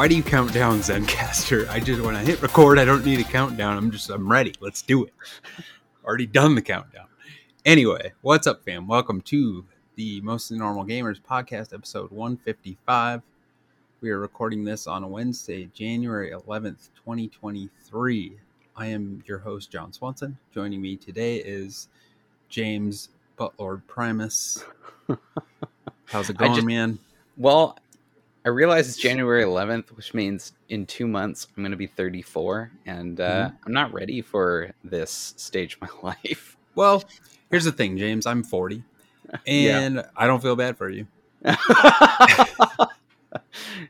Why do you count down, Zencastr? I just when I hit record, I don't need a countdown. I'm just I'm ready. Let's do it. Already done the countdown. Anyway, what's up, fam? Welcome to the Mostly Normal Gamers podcast, episode 155. We are recording this on Wednesday, January 11th, 2023. I am your host, John Swanson. Joining me today is James Butlord Primus. How's it going, just- man? Well, I realize it's January 11th, which means in two months I'm going to be 34, and uh, I'm not ready for this stage of my life. Well, here's the thing, James. I'm 40, and I don't feel bad for you.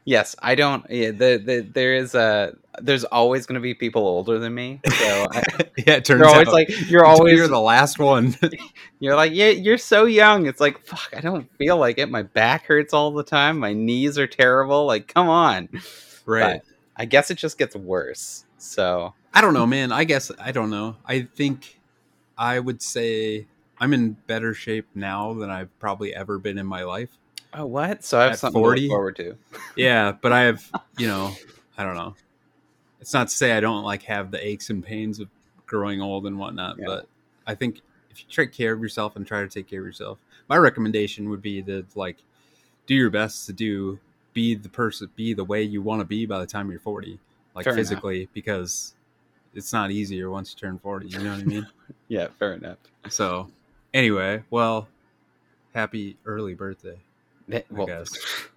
yes, I don't. Yeah, the, the there is a there's always going to be people older than me, so I, yeah, it turns you're always out like you're always you're the last one. You're like, yeah, you're so young. It's like, fuck, I don't feel like it. My back hurts all the time. My knees are terrible. Like, come on. right. But I guess it just gets worse. So, I don't know, man. I guess I don't know. I think I would say I'm in better shape now than I've probably ever been in my life. oh, what? So I have At something 40? to look forward to. Yeah, but I have, you know, I don't know. It's not to say I don't like have the aches and pains of growing old and whatnot, Yeah. but I think if you take care of yourself and try to take care of yourself, my recommendation would be to like do your best to do be the person, be the way you want to be by the time you're 40, like Fair enough. physically, because it's not easier once you turn 40. You know what I mean? Yeah, fair enough. so, anyway, well, happy early birthday. Well,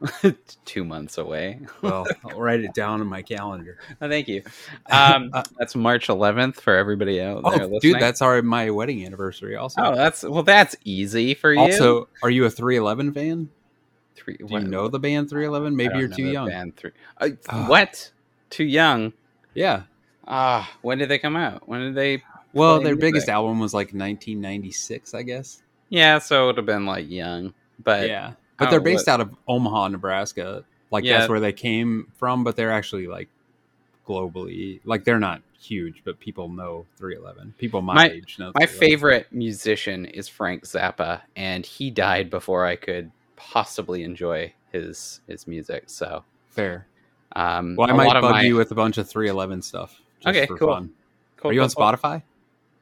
two months away. Well, I'll write it down in my calendar. Oh, thank you. Um, that's March 11th for everybody out there Oh, listening. dude, that's our my wedding anniversary. Also, oh, that's well, that's easy for you. also, are you a 311 fan? Three, Do you know the band 311? Maybe you're too young. Band three. Uh, Ah. what? Too young? Yeah. Ah, when did they come out? When did they? Well, their biggest album was like 1996, I guess. Yeah, so it would have been like young, but yeah, but oh, they're based what- out of Omaha, Nebraska. Like Yeah. that's where they came from, but they're actually like globally, like they're not huge, but people know 311. People my, My- age know. my favorite musician is Frank Zappa, and he died before I could possibly enjoy his his music. So, Fair. um, Well, I might bug my- you with a bunch of 311 stuff. Just Okay, for cool. fun. Cool, Are you on cool, cool. Spotify?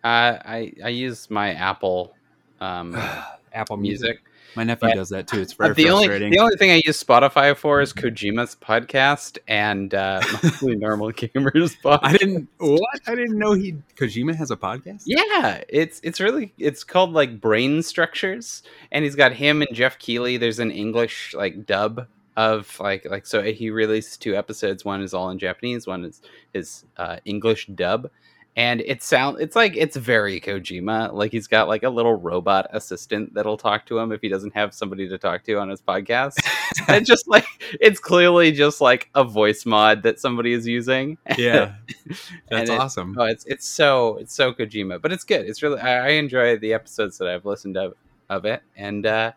Uh, I I use my Apple um, Apple Music. Music. My nephew But- does that too. It's very the only frustrating. the only thing I use Spotify for is Kojima's podcast and uh, mostly normal gamers podcast. I didn't what? I didn't know he Kojima has a podcast. Yeah, it's it's really it's called like Brain Structures, and he's got him and Geoff Keighley. There's an English like dub of like like so he released two episodes. One is all in Japanese, one is his uh, English dub, and it sound it's like it's very Kojima. Like he's got like a little robot assistant that'll talk to him if he doesn't have somebody to talk to on his podcast. it's just like it's clearly just like a voice mod that somebody is using. Yeah, that's it- awesome. Oh, it's it's so it's so Kojima, but it's good. It's really I, I enjoy the episodes that I've listened of of it, and uh,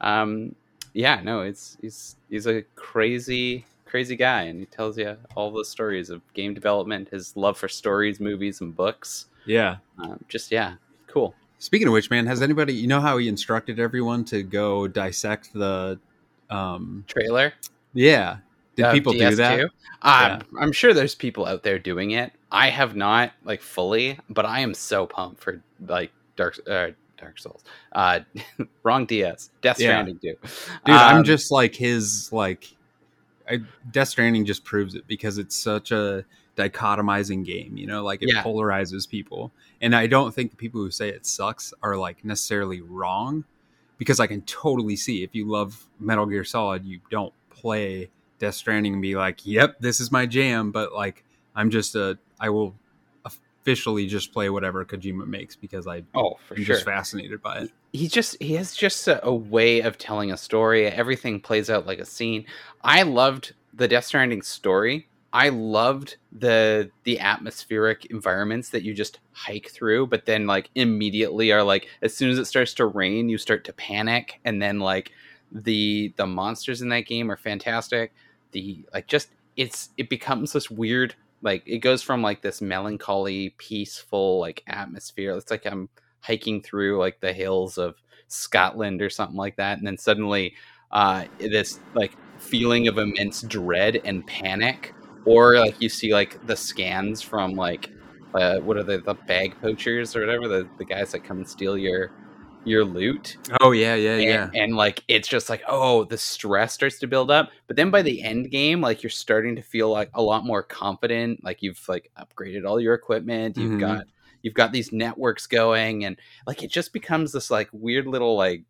um, yeah, no, it's he's he's a crazy crazy guy, and he tells you all the stories of game development, his love for stories, movies, and books. Yeah. Um, just yeah, cool. Speaking of which, man, has anybody you know how he instructed everyone to go dissect the um Trailer. yeah. Did of people do DS2. that? Um, Yeah. I'm sure there's people out there doing it. I have not like fully, but I am so pumped for like Dark uh, Dark Souls. Uh, wrong DS. Death Yeah. Stranding too. Dude, I'm Um, just like his like I, Death Stranding just proves it because it's such a dichotomizing game, you know, like it Yeah. polarizes people. And I don't think the people who say it sucks are like necessarily wrong because I can totally see if you love Metal Gear Solid, you don't play Death Stranding and be like, "Yep, this is my jam," but like I'm just a I will officially just play whatever Kojima makes because I Oh, for am sure. just fascinated by it. he just he has just a, a way of telling a story. Everything plays out like a scene. I loved the Death Stranding story. I loved the the atmospheric environments that you just hike through, but then like immediately are like as soon as it starts to rain, you start to panic, and then like the the monsters in that game are fantastic. The like just it's it becomes this weird like it goes from like this melancholy, peaceful like atmosphere. It's like I'm hiking through like the hills of Scotland or something like that, and then suddenly uh, this like feeling of immense dread and panic, or like you see like the scans from like uh, what are they the bag poachers or whatever the the guys that come and steal your your loot. Oh yeah, yeah, And, yeah. and like it's just like oh the stress starts to build up but then by the end game like you're starting to feel like a lot more confident like you've like upgraded all your equipment you've Mhm. got you've got these networks going and like it just becomes this like weird little like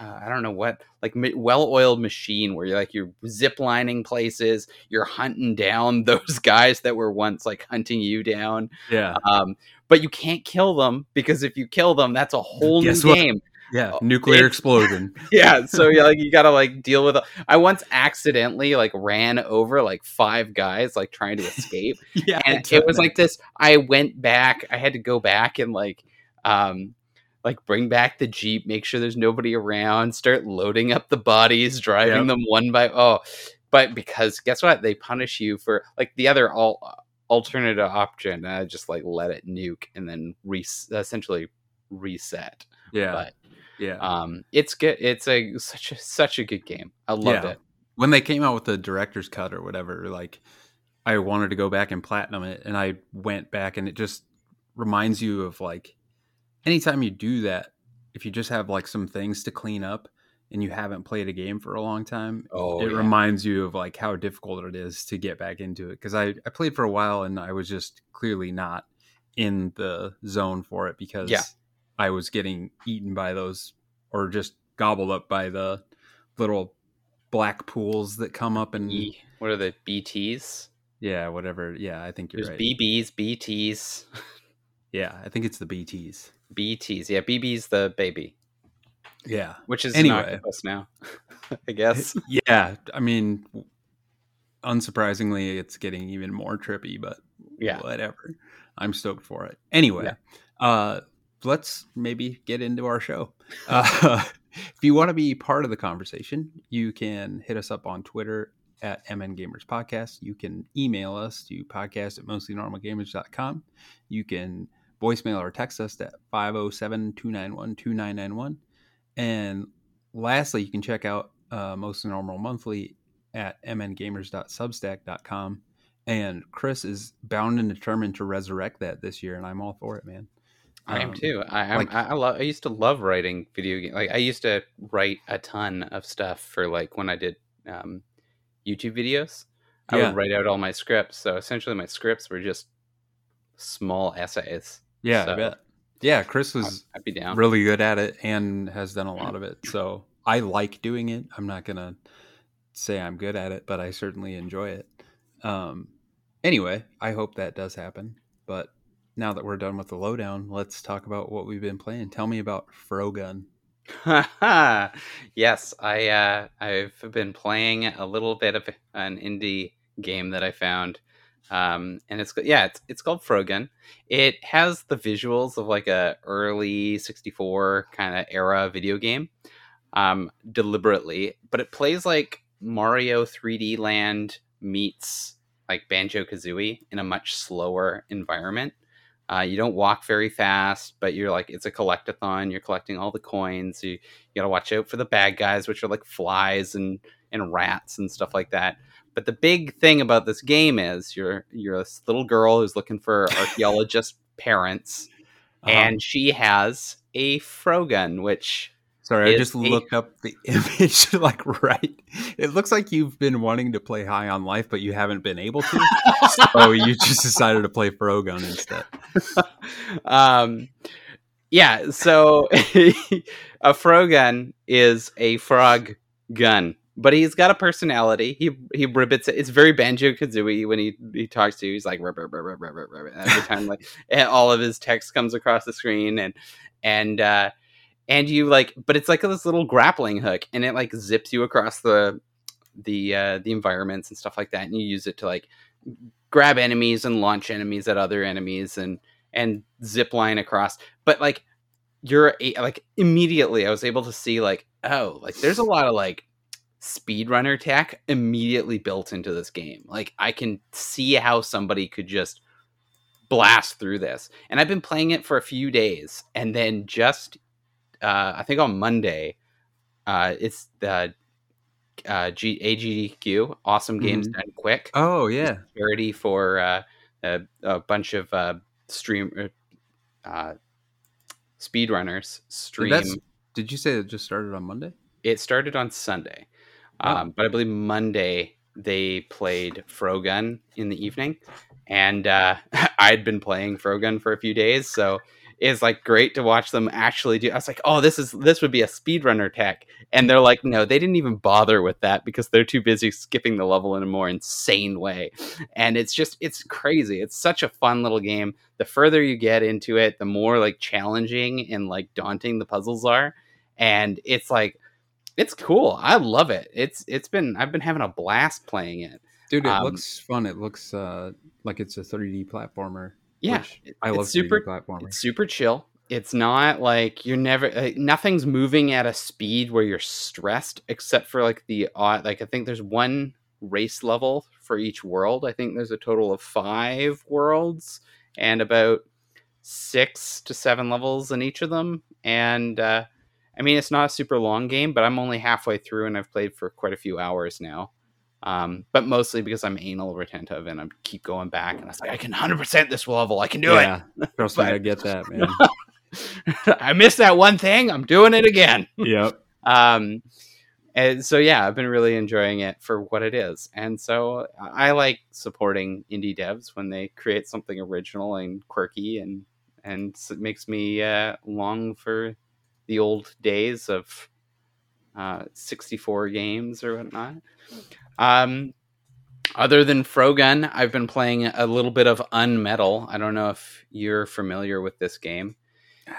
uh, I don't know what like well-oiled machine where you're like you're zip lining places you're hunting down those guys that were once like hunting you down Yeah, um but you can't kill them because if you kill them that's a whole Guess new what? game yeah. Oh, Nuclear explosion. yeah so yeah like you gotta like deal with i once accidentally like ran over like five guys like trying to escape yeah, and it was like this i went back i had to go back and like um like bring back the jeep make sure there's nobody around start loading up the bodies driving Yep. them one by oh but because guess what they punish you for like the other all alternative option i just like let it nuke and then re- essentially reset yeah, but yeah. um it's good it's a such a such a good game i loved Yeah. it when they came out with the director's cut or whatever, like I wanted to go back and platinum it, and I went back, and it just reminds you of like anytime you do that, if you just have like some things to clean up and you haven't played a game for a long time, oh it yeah. reminds you of like how difficult it is to get back into it. Because I I played for a while and I was just clearly not in the zone for it because Yeah. I was getting eaten by those or just gobbled up by the little black pools that come up and E- what are the bts yeah whatever yeah i think you're there's right bbs bts yeah i think it's the bts bts yeah bb's the baby. Yeah. Which is Anyway. an now i guess. Yeah i mean unsurprisingly it's getting even more trippy but Yeah. whatever. I'm stoked for it. Anyway uh let's maybe get into our show. Uh if you want to be part of the conversation you can hit us up on twitter at mn gamers podcast. You can email us to podcast at mostlynormalgamers.com you can voicemail or text us at 507-291-2991 and lastly you can check out uh, mostly normal monthly at mngamers.substack.com and chris is bound and determined to resurrect that this year and i'm all for it man. I am Um, too. I I'm, like- I, i used to love writing video games like i used to write a ton of stuff for like when i did um youtube videos. I Yeah. would write out all my scripts. So essentially my scripts were just small essays yeah So, I bet. yeah chris was i'd be down. really good at it and has done a lot of it. So i like doing it. I'm not gonna say i'm good at it but i certainly enjoy it. Um anyway i hope that does happen. But now that we're done with the lowdown let's talk about what we've been playing. Tell me about frogun. Yes, I uh, I've been playing a little bit of an indie game that I found, um, and it's yeah, it's it's called Frogun. It has the visuals of like a early '64 kind of era video game, um, deliberately, but it plays like Mario 3D Land meets like Banjo Kazooie in a much slower environment. Uh, you don't walk very fast, but you're like it's a collectathon. You're collecting all the coins. You, you got to watch out for the bad guys, which are like flies and and rats and stuff like that. But the big thing about this game is you're you're this little girl who's looking for archaeologist parents, Uh-huh. and she has a frogun, which sorry i just a- looked up the image like right. It looks like you've been wanting to play high on life but you haven't been able to. So you just decided to play frogun instead. Um yeah so a frogun is a frog gun but he's got a personality. He he ribbits it. It's very banjo kazooie when he he talks to you. He's like every time like all of his text comes across the screen and and uh and you like but it's like this little grappling hook and it like zips you across the the uh the environments and stuff like that and you use it to like grab enemies and launch enemies at other enemies and and zip line across. But like you're like immediately i was able to see like oh like there's a lot of like speedrunner tech immediately built into this game like i can see how somebody could just blast through this and i've been playing it for a few days and then just uh i think on monday uh it's the uh, G- AGDQ, awesome games Mhm. done quick. Oh yeah. charity for uh, a, a bunch of uh, stream uh, speedrunners stream. That's, did you say it just started on Monday? It started on Sunday, Oh. um, but I believe Monday they played Frogun in the evening, and uh, I'd been playing Frogun for a few days, so it's like great to watch them actually do. I was like, oh, this is this would be a speedrunner tech, and they're like, no, they didn't even bother with that because they're too busy skipping the level in a more insane way, and it's just it's crazy. It's such a fun little game. The further you get into it, the more like challenging and like daunting the puzzles are, and it's like it's cool. I love it. It's it's been I've been having a blast playing it. Dude, it Um, looks fun. It looks uh, like it's a 3D platformer. Yeah, I it's love super 3D platformers. It's super chill. It's not like you're never uh, nothing's moving at a speed where you're stressed except for like the odd like I think there's one race level for each world. I think there's a total of 5 worlds and about 6 to 7 levels in each of them and uh I mean it's not a super long game, but I'm only halfway through and I've played for quite a few hours now. Um, but mostly because I'm anal retentive and I keep going back and I was like, I can 100% this level. I can do it. yeah, trust me, I get that, man. I missed that one thing. I'm doing it again. yep. Um, and so yeah, I've been really enjoying it for what it is. And so I like supporting indie devs when they create something original and quirky, and and it makes me uh, long for the old days of uh, 64 games or whatnot. Um, other than Frogun, I've been playing a little bit of Unmetal. I don't know if you're familiar with this game.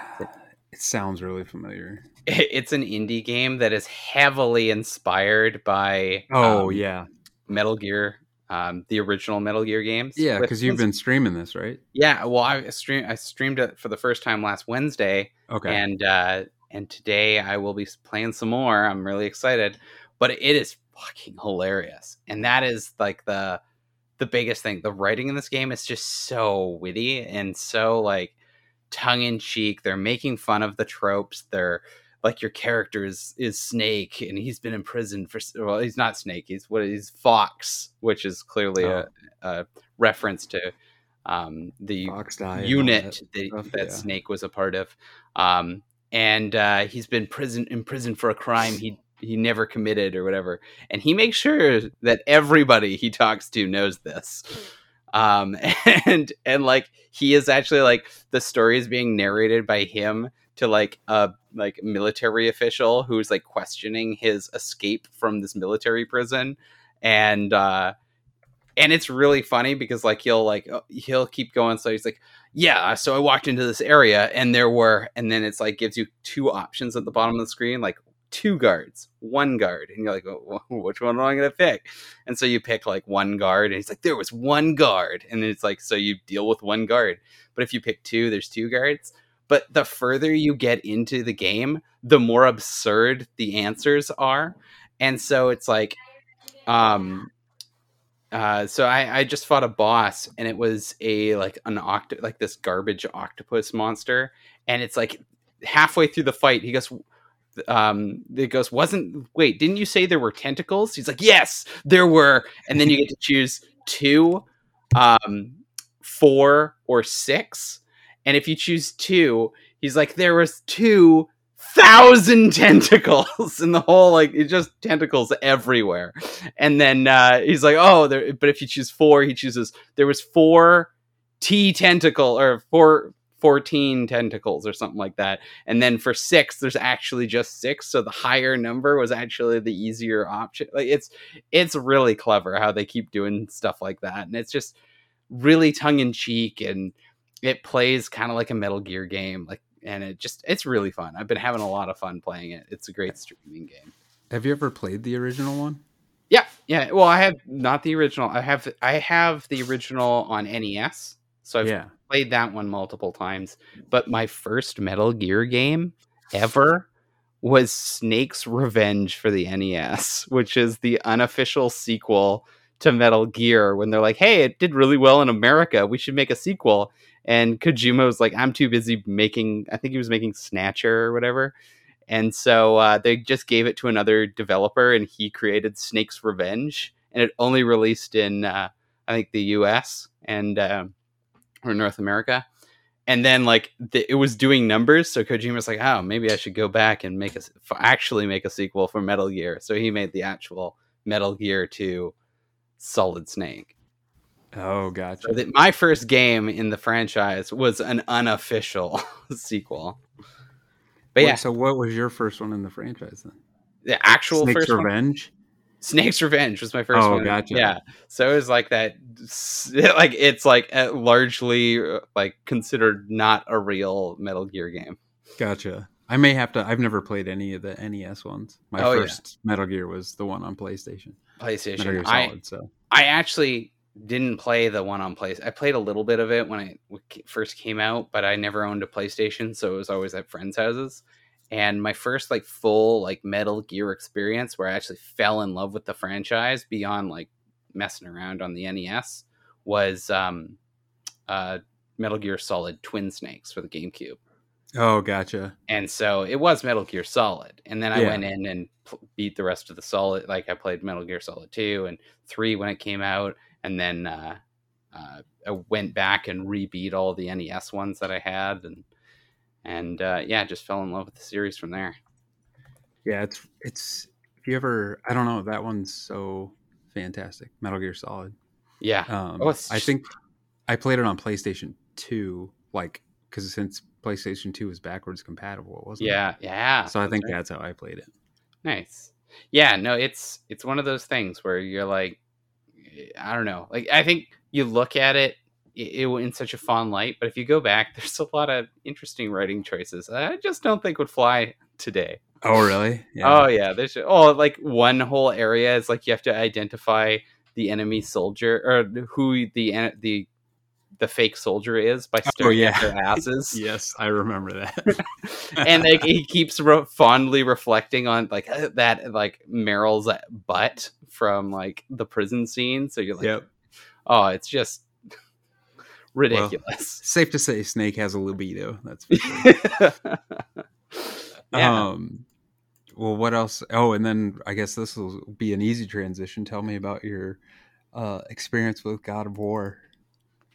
It sounds really familiar. it's an indie game that is heavily inspired by Oh um, yeah, Metal Gear, um, the original Metal Gear games. yeah, because you've been streaming this, right? yeah. Well, I stream I streamed it for the first time last Wednesday, Okay. and uh, and today I will be playing some more. I'm really excited, but it is fucking hilarious, and that is like the the biggest thing. The writing in this game is just so witty and so like tongue in cheek. They're making fun of the tropes. They're like your character is, is Snake and he's been imprisoned for well he's not Snake he's what he's Fox which is clearly a, a reference to um, the Fox die and all unit that that, that yeah. Snake was a part of um, and uh, he's been prison in prison for a crime he he never committed or whatever and he makes sure that everybody he talks to knows this um and and like he is actually like the story is being narrated by him to like a like military official who's like questioning his escape from this military prison and uh and it's really funny because like he'll like uh, he'll keep going so he's like yeah so i walked into this area and there were and then it's like gives you two options at the bottom of the screen like two guards one guard and you're like wh- which one am i going to pick? And so you pick like one guard and he's like there was one guard and it's like so you deal with one guard. But if you pick two there's two guards. But the further you get into the game the more absurd the answers are. And so it's like um uh so i i just fought a boss and it was a like an oct like this garbage octopus monster. And it's like halfway through the fight he goes um it goes wasn't wait didn't you say there were tentacles? He's like yes there were. And then you get to choose two um four or six. And if you choose two he's like there was two thousand tentacles in the whole like it's just tentacles everywhere. And then uh he's like oh there but if you choose four he chooses there was four t tentacle or four 14 tentacles or something like that. And then for six there's actually just six so the higher number was actually the easier option. Like it's it's really clever how they keep doing stuff like that. And it's just really tongue-in-cheek and it plays kind of like a metal gear game. Like and it just it's really fun. I've been having a lot of fun playing it. It's a great streaming game. Have you ever played the original one? yeah yeah. Well i have not the original. I have i have the original on nes so i've yeah. played that one multiple times. But my first metal gear game ever was snake's revenge for the nes which is the unofficial sequel to metal gear when they're like hey it did really well in america. We should make a sequel and kojima was like i'm too busy making i think he was making snatcher or whatever And so uh, they just gave it to another developer, and he created Snake's Revenge, and it only released in uh, I think the U.S. and uh, or North America. And then like the, it was doing numbers, so Kojima was like, "Oh, maybe I should go back and make a actually make a sequel for Metal Gear." So he made the actual Metal Gear 2 Solid Snake. Oh, gotcha. So my first game in the franchise was an unofficial sequel. But Wait, yeah, So what was your first one in the franchise then? the actual Snake's first one, Revenge. Snake's Revenge was my first Oh, one. gotcha. Yeah, so it was like that, like it's like uh, largely uh, like considered not a real Metal Gear game. Gotcha. I may have to. I've never played any of the NES ones. My Oh, yeah. first Metal Gear was the one on PlayStation. Metal PlayStation. Gear I, Solid. so I actually didn't play the one on place. I played a little bit of it when it first came out, but I never owned a PlayStation, so it was always at friends' houses. And my first like full like Metal Gear experience, where I actually fell in love with the franchise beyond like messing around on the NES, was um, uh, Metal Gear Solid Twin Snakes for the GameCube. oh, gotcha. And so it was Metal Gear Solid. And then I Yeah. went in and pl- beat the rest of the Solid. Like I played Metal Gear Solid 2 and 3 when it came out. And then uh, uh, I went back and rebeat all the NES ones that I had. And, and uh, yeah, just fell in love with the series from there. Yeah, it's it's. If you ever, I don't know, that one's so fantastic. Metal Gear Solid. Yeah. Um, Oh, it's I think I played it on PlayStation Two, like because since PlayStation Two is backwards compatible, wasn't it? Yeah. Yeah. So I think right. that's how I played it. Nice. Yeah, no, it's it's one of those things where you're like, I don't know. Like I think you look at it, it, it in such a fond light, but if you go back, there's a lot of interesting writing choices. I just don't think would fly today. Oh, really? Oh yeah, there's oh like one whole area is like you have to identify the enemy soldier or who the the the fake soldier is by staring yeah. at their asses. yes, I remember that. and like he keeps re- fondly reflecting on like uh, that like Meryl's butt from like the prison scene. So you're like, yep. oh, it's just ridiculous. Safe to say, Snake has a libido. That's for sure. yeah. Um, well, what else? Oh, and then I guess this will be an easy transition. Tell me about your uh, experience with God of War.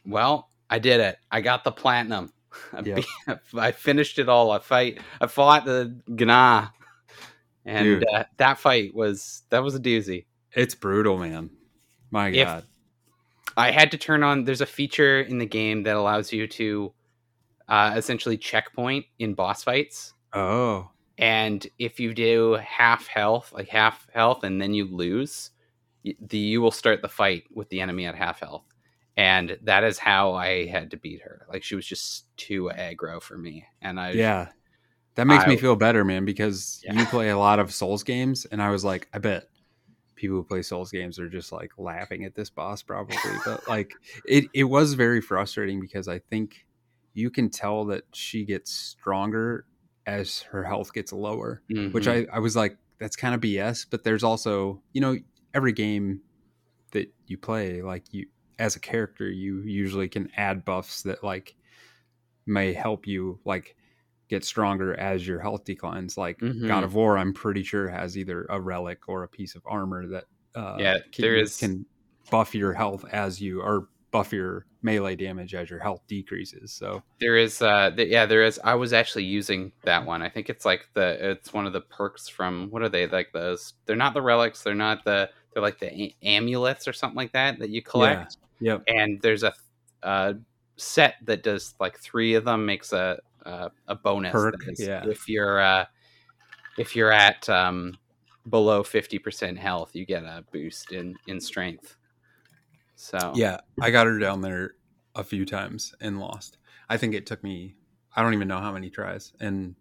Well, I did it. I got the platinum. I, Yep. I finished it all. I fight. I fought the Gna, and uh, that fight was that was a doozy. It's brutal, man. My If- God. I had to turn on. There's a feature in the game that allows you to uh, essentially checkpoint in boss fights. Oh, and if you do half health like half health and then you lose the you will start the fight with the enemy at half health and that is how i had to beat her like she was just too aggro for me and i yeah. That makes me feel better, man, because Yeah. you play a lot of Souls games, and I was like, I bet people who play Souls games are just like laughing at this boss, probably. but like, it it was very frustrating because I think you can tell that she gets stronger as her health gets lower. which Mhm. I, I was like, that's kind of BS. But there's also, you know, every game that you play, like you as a character, you usually can add buffs that like may help you like get stronger as your health declines. Like Mhm. God of War, I'm pretty sure has either a relic or a piece of armor that uh, Yeah, can, there is- can buff your health as you or buff your melee damage as your health decreases. So there is uh th- yeah there is i was actually using that one i think it's like the it's one of the perks from what are they like those they're not the relics they're not the they're like the amulets or something like that that you collect yep, and there's a, uh set that does like three of them makes a a, a bonus Perk, that is yeah. if you're uh if you're at um below 50% health you get a boost in in strength so Yeah, I got her down there a few times and lost. I think it took me I don't even know how many tries and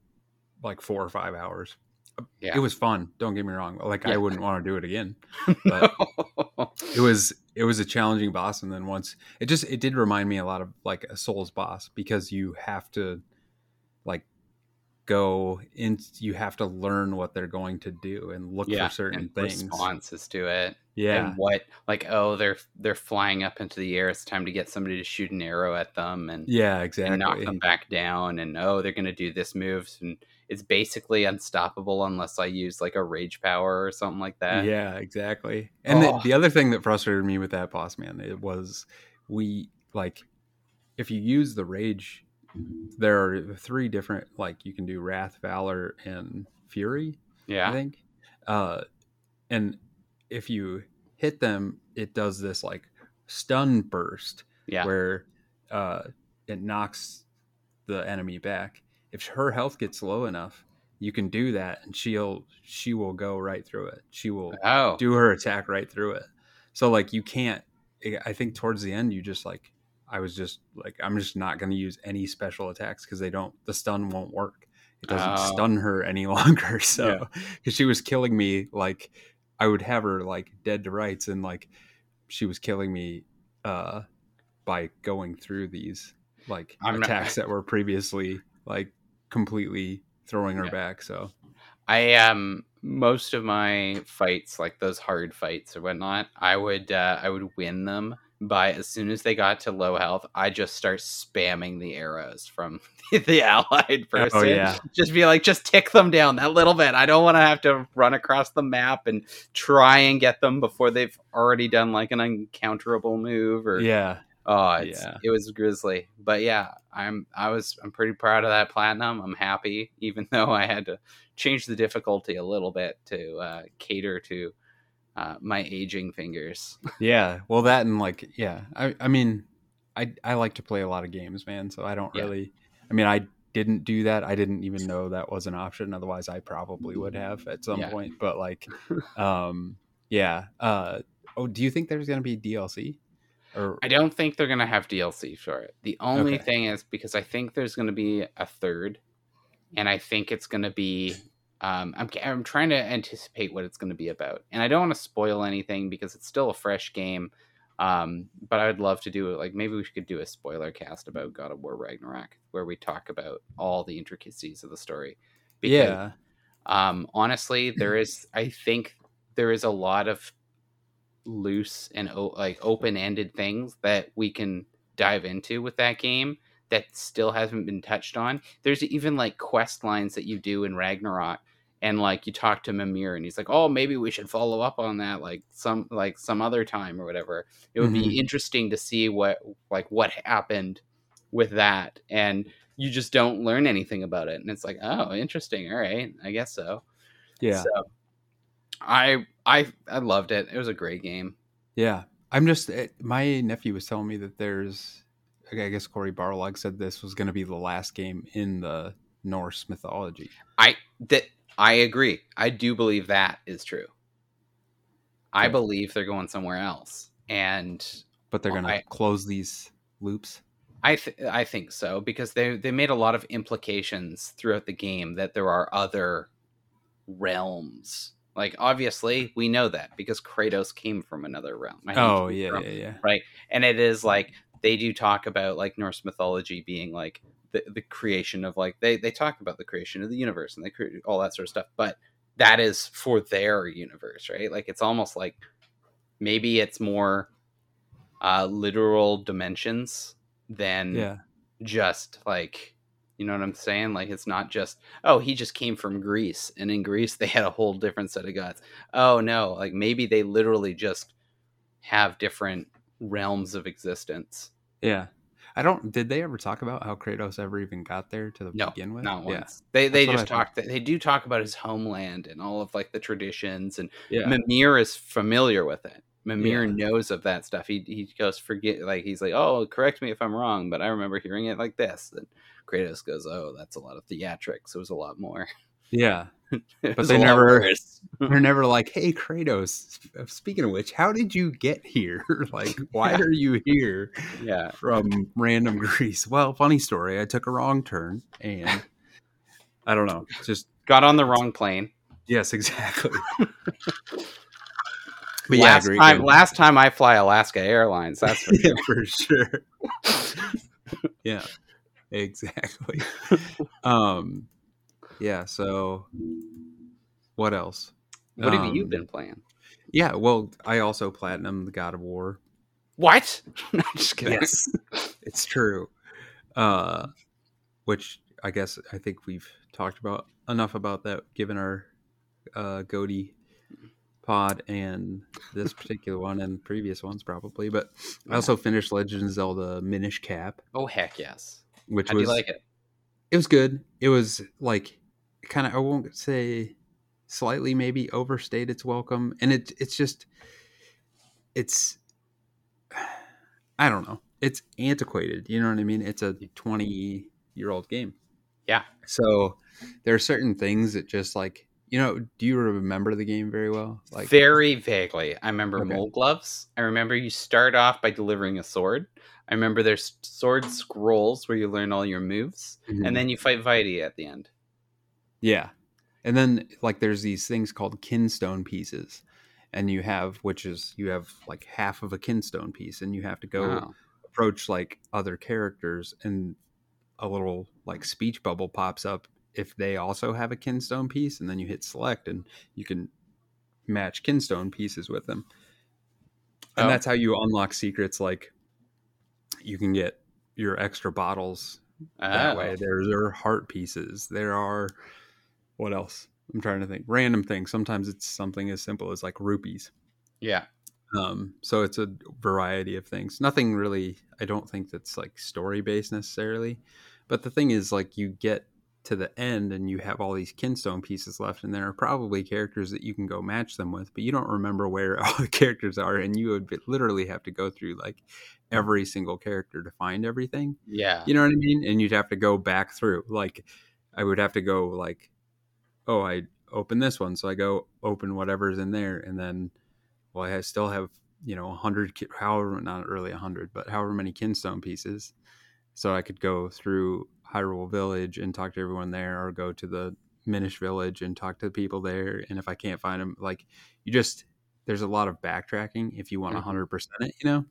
like four or five hours. Yeah. It was fun. Don't get me wrong. Like I wouldn't want to do it again. But it was it was a challenging boss, and then once it just it did remind me a lot of like a Souls boss because you have to go in you have to learn what they're going to do and look yeah, for certain things responses to it. yeah And what like oh they're they're flying up into the air. It's time to get somebody to shoot an arrow at them and, yeah and knock them back down. And oh they're gonna do this moves and it's basically unstoppable unless I use like a rage power or something like that. yeah exactly and the, Oh. the other thing that frustrated me with that boss man it was we like if you use the rage there are three different like you can do wrath valor and fury Yeah. I think. Uh, and if you hit them, it does this like stun burst Yeah. where uh, it knocks the enemy back. If her health gets low enough, you can do that, and she'll she will go right through it. She will Oh. do her attack right through it. So like you can't. I think towards the end, you just like I was just like I'm just not going to use any special attacks because they don't the stun won't work. It doesn't Oh. stun her any longer. So Yeah. because she was killing me like I would have her like dead to rights and like she was killing me uh by going through these like I'm not- attacks that were previously like completely throwing her Yeah. back. So I um most of my fights, like those hard fights or whatnot, I would uh, I would win them by as soon as they got to low health, I just start spamming the arrows from the allied person. Oh, yeah. Just be like, just tick them down that little bit. I don't want to have to run across the map and try and get them before they've already done like an uncounterable move or yeah, Oh, Yeah. it was grisly, but yeah, I'm I was I'm pretty proud of that platinum. I'm happy, even though I had to change the difficulty a little bit to uh, cater to uh, my aging fingers. yeah. Well, that and like yeah. I I mean, I I like to play a lot of games, man. So I don't Yeah. really. I mean, I didn't do that. I didn't even know that was an option. Otherwise, I probably would have at some Yeah. point. But like, um, yeah. Uh, oh, do you think there's gonna be DLC? Or I don't think they're gonna have DLC for it. The only Okay. thing is because I think there's gonna be a third, and I think it's gonna be. Um, I'm I'm trying to anticipate what it's gonna be about, and I don't want to spoil anything because it's still a fresh game. Um, but I would love to do it. Like maybe we could do a spoiler cast about God of War Ragnarok, where we talk about all the intricacies of the story. yeah, Um, honestly, there is. I think there is a lot of loose and o- like open-ended things that we can dive into with that game that still hasn't been touched on. There's even like quest lines that you do in Ragnarok, and like you talk to Mimir, and he's like, "Oh, maybe we should follow up on that like some like some other time or whatever." It would be mm-hmm. interesting to see what like what happened with that, and you just don't learn anything about it, and it's like, "Oh, interesting. All right, I guess so." yeah, So I I I loved it. It was a great game. yeah. I'm just it, my nephew was telling me that there's. I guess Cory Barlog said this was going to be the last game in the Norse mythology. I that I agree. I do believe that is true. I believe they're going somewhere else, and but they're going to close these loops. I th- I think so because they they made a lot of implications throughout the game that there are other realms. Like obviously we know that because Kratos came from another realm. I Oh yeah, from- yeah, yeah. right and it is like they do talk about like norse mythology being like the, the creation of like they they talk about the creation of the universe and they create all that sort of stuff but that is for their universe right? Like it's almost like maybe it's more uh literal dimensions than Yeah, just like you know what i'm saying? Like it's not just oh he just came from greece and in greece they had a whole different set of gods. Oh no like maybe they literally just have different realms of existence yeah. I don't. Did they ever talk about how Kratos ever even got there to no begin with? not Yeah. once they they That's just talk they do talk about his homeland and all of like the traditions and Yeah. mimir is familiar with it mimir Yeah. knows of that stuff he, he goes forget like he's like oh correct me if i'm wrong but i remember hearing it like this and kratos goes oh that's a lot of theatrics it was a lot more Yeah. But they never they're never like, "Hey, Kratos. Speaking of which, how did you get here? like, why Yeah. are you here yeah from random Greece?" Well, funny story. I took a wrong turn, and I don't know. Just got on the wrong plane yes, exactly. But yeah, last great time last time i fly alaska airlines that's for yeah, for sure. yeah, exactly. Um, Yeah. So, what else? What have you Um, been playing? Yeah. Well, I also platinum the God of War. What? no, I'm just kidding. Yes, it's true. Uh, which I guess I think we've talked about enough about that, given our uh, Goaty pod and this particular one and previous ones probably. But I also finished Legend of Zelda Minish Cap, Oh heck yes. which How was you like it? it was good. It was like kind of I won't say slightly maybe overstayed its welcome, and it it's just it's I don't know. It's antiquated. You know what I mean? It's a twenty year old game. Yeah. So there are certain things that just like you know. Do you remember the game very well? Like Very vaguely. I remember Okay. mole gloves. I remember you start off by delivering a sword. I remember there's sword scrolls where you learn all your moves, Mhm. and then you fight Vaati at the end. Yeah. And then like there's these things called kinstone pieces. And you have which is you have like half of a kinstone piece and you have to go Wow. approach like other characters and a little like speech bubble pops up if they also have a kinstone piece and then you hit select and you can match kinstone pieces with them. And Oh. that's how you unlock secrets like you can get your extra bottles that Oh. way. There, there are heart pieces. There are what else? I'm trying to think. Random things. Sometimes it's something as simple as like rupees. Yeah. Um, so it's a variety of things. Nothing really. I don't think that's like story based necessarily. But the thing is, like, you get to the end and you have all these kinstone pieces left, and there are probably characters that you can go match them with, but you don't remember where all the characters are, and you would literally have to go through like every single character to find everything. Yeah. You know what I mean? And you'd have to go back through. Like, I would have to go like, oh, I open this one, so I go open whatever's in there, and then, well, I still have you know a hundred, however not really a hundred, but however many kinstone pieces, so I could go through Hyrule Village and talk to everyone there, or go to the Minish Village and talk to the people there. And if I can't find them, like you just there's a lot of backtracking if you want Mhm. a hundred percent it, you know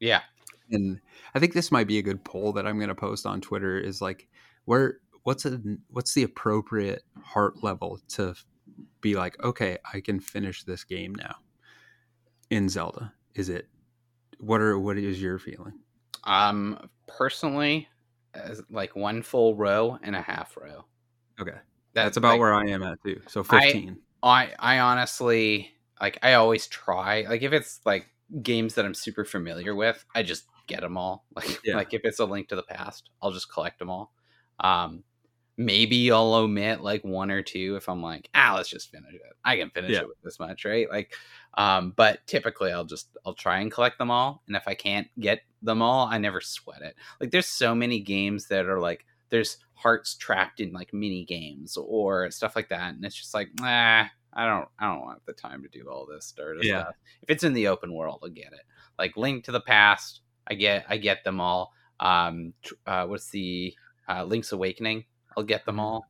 Yeah. and I think this might be a good poll that I'm going to post on Twitter is like where what's a what's the appropriate heart level to be like okay I can finish this game now in Zelda is it what are what is your feeling Um. Personally, as like one full row and a half row. okay That- that's about like, where I am at too so I- 15 I I honestly like I always try like if it's like games that I'm super familiar with, I just get them all. Like Yeah. like if it's a link to the past, I'll just collect them all. Um maybe I'll omit like one or two if I'm like, ah, let's just finish it. I can finish Yeah. it with this much, right? Like um but typically I'll just I'll try and collect them all and if I can't get them all, I never sweat it. Like there's so many games that are like there's hearts trapped in like mini games or stuff like that and it's just like nah i don't i don't want the time to do all this of Yeah. stuff if it's in the open world i'll get it like link to the past i get i get them all um uh what's the uh link's awakening i'll get them all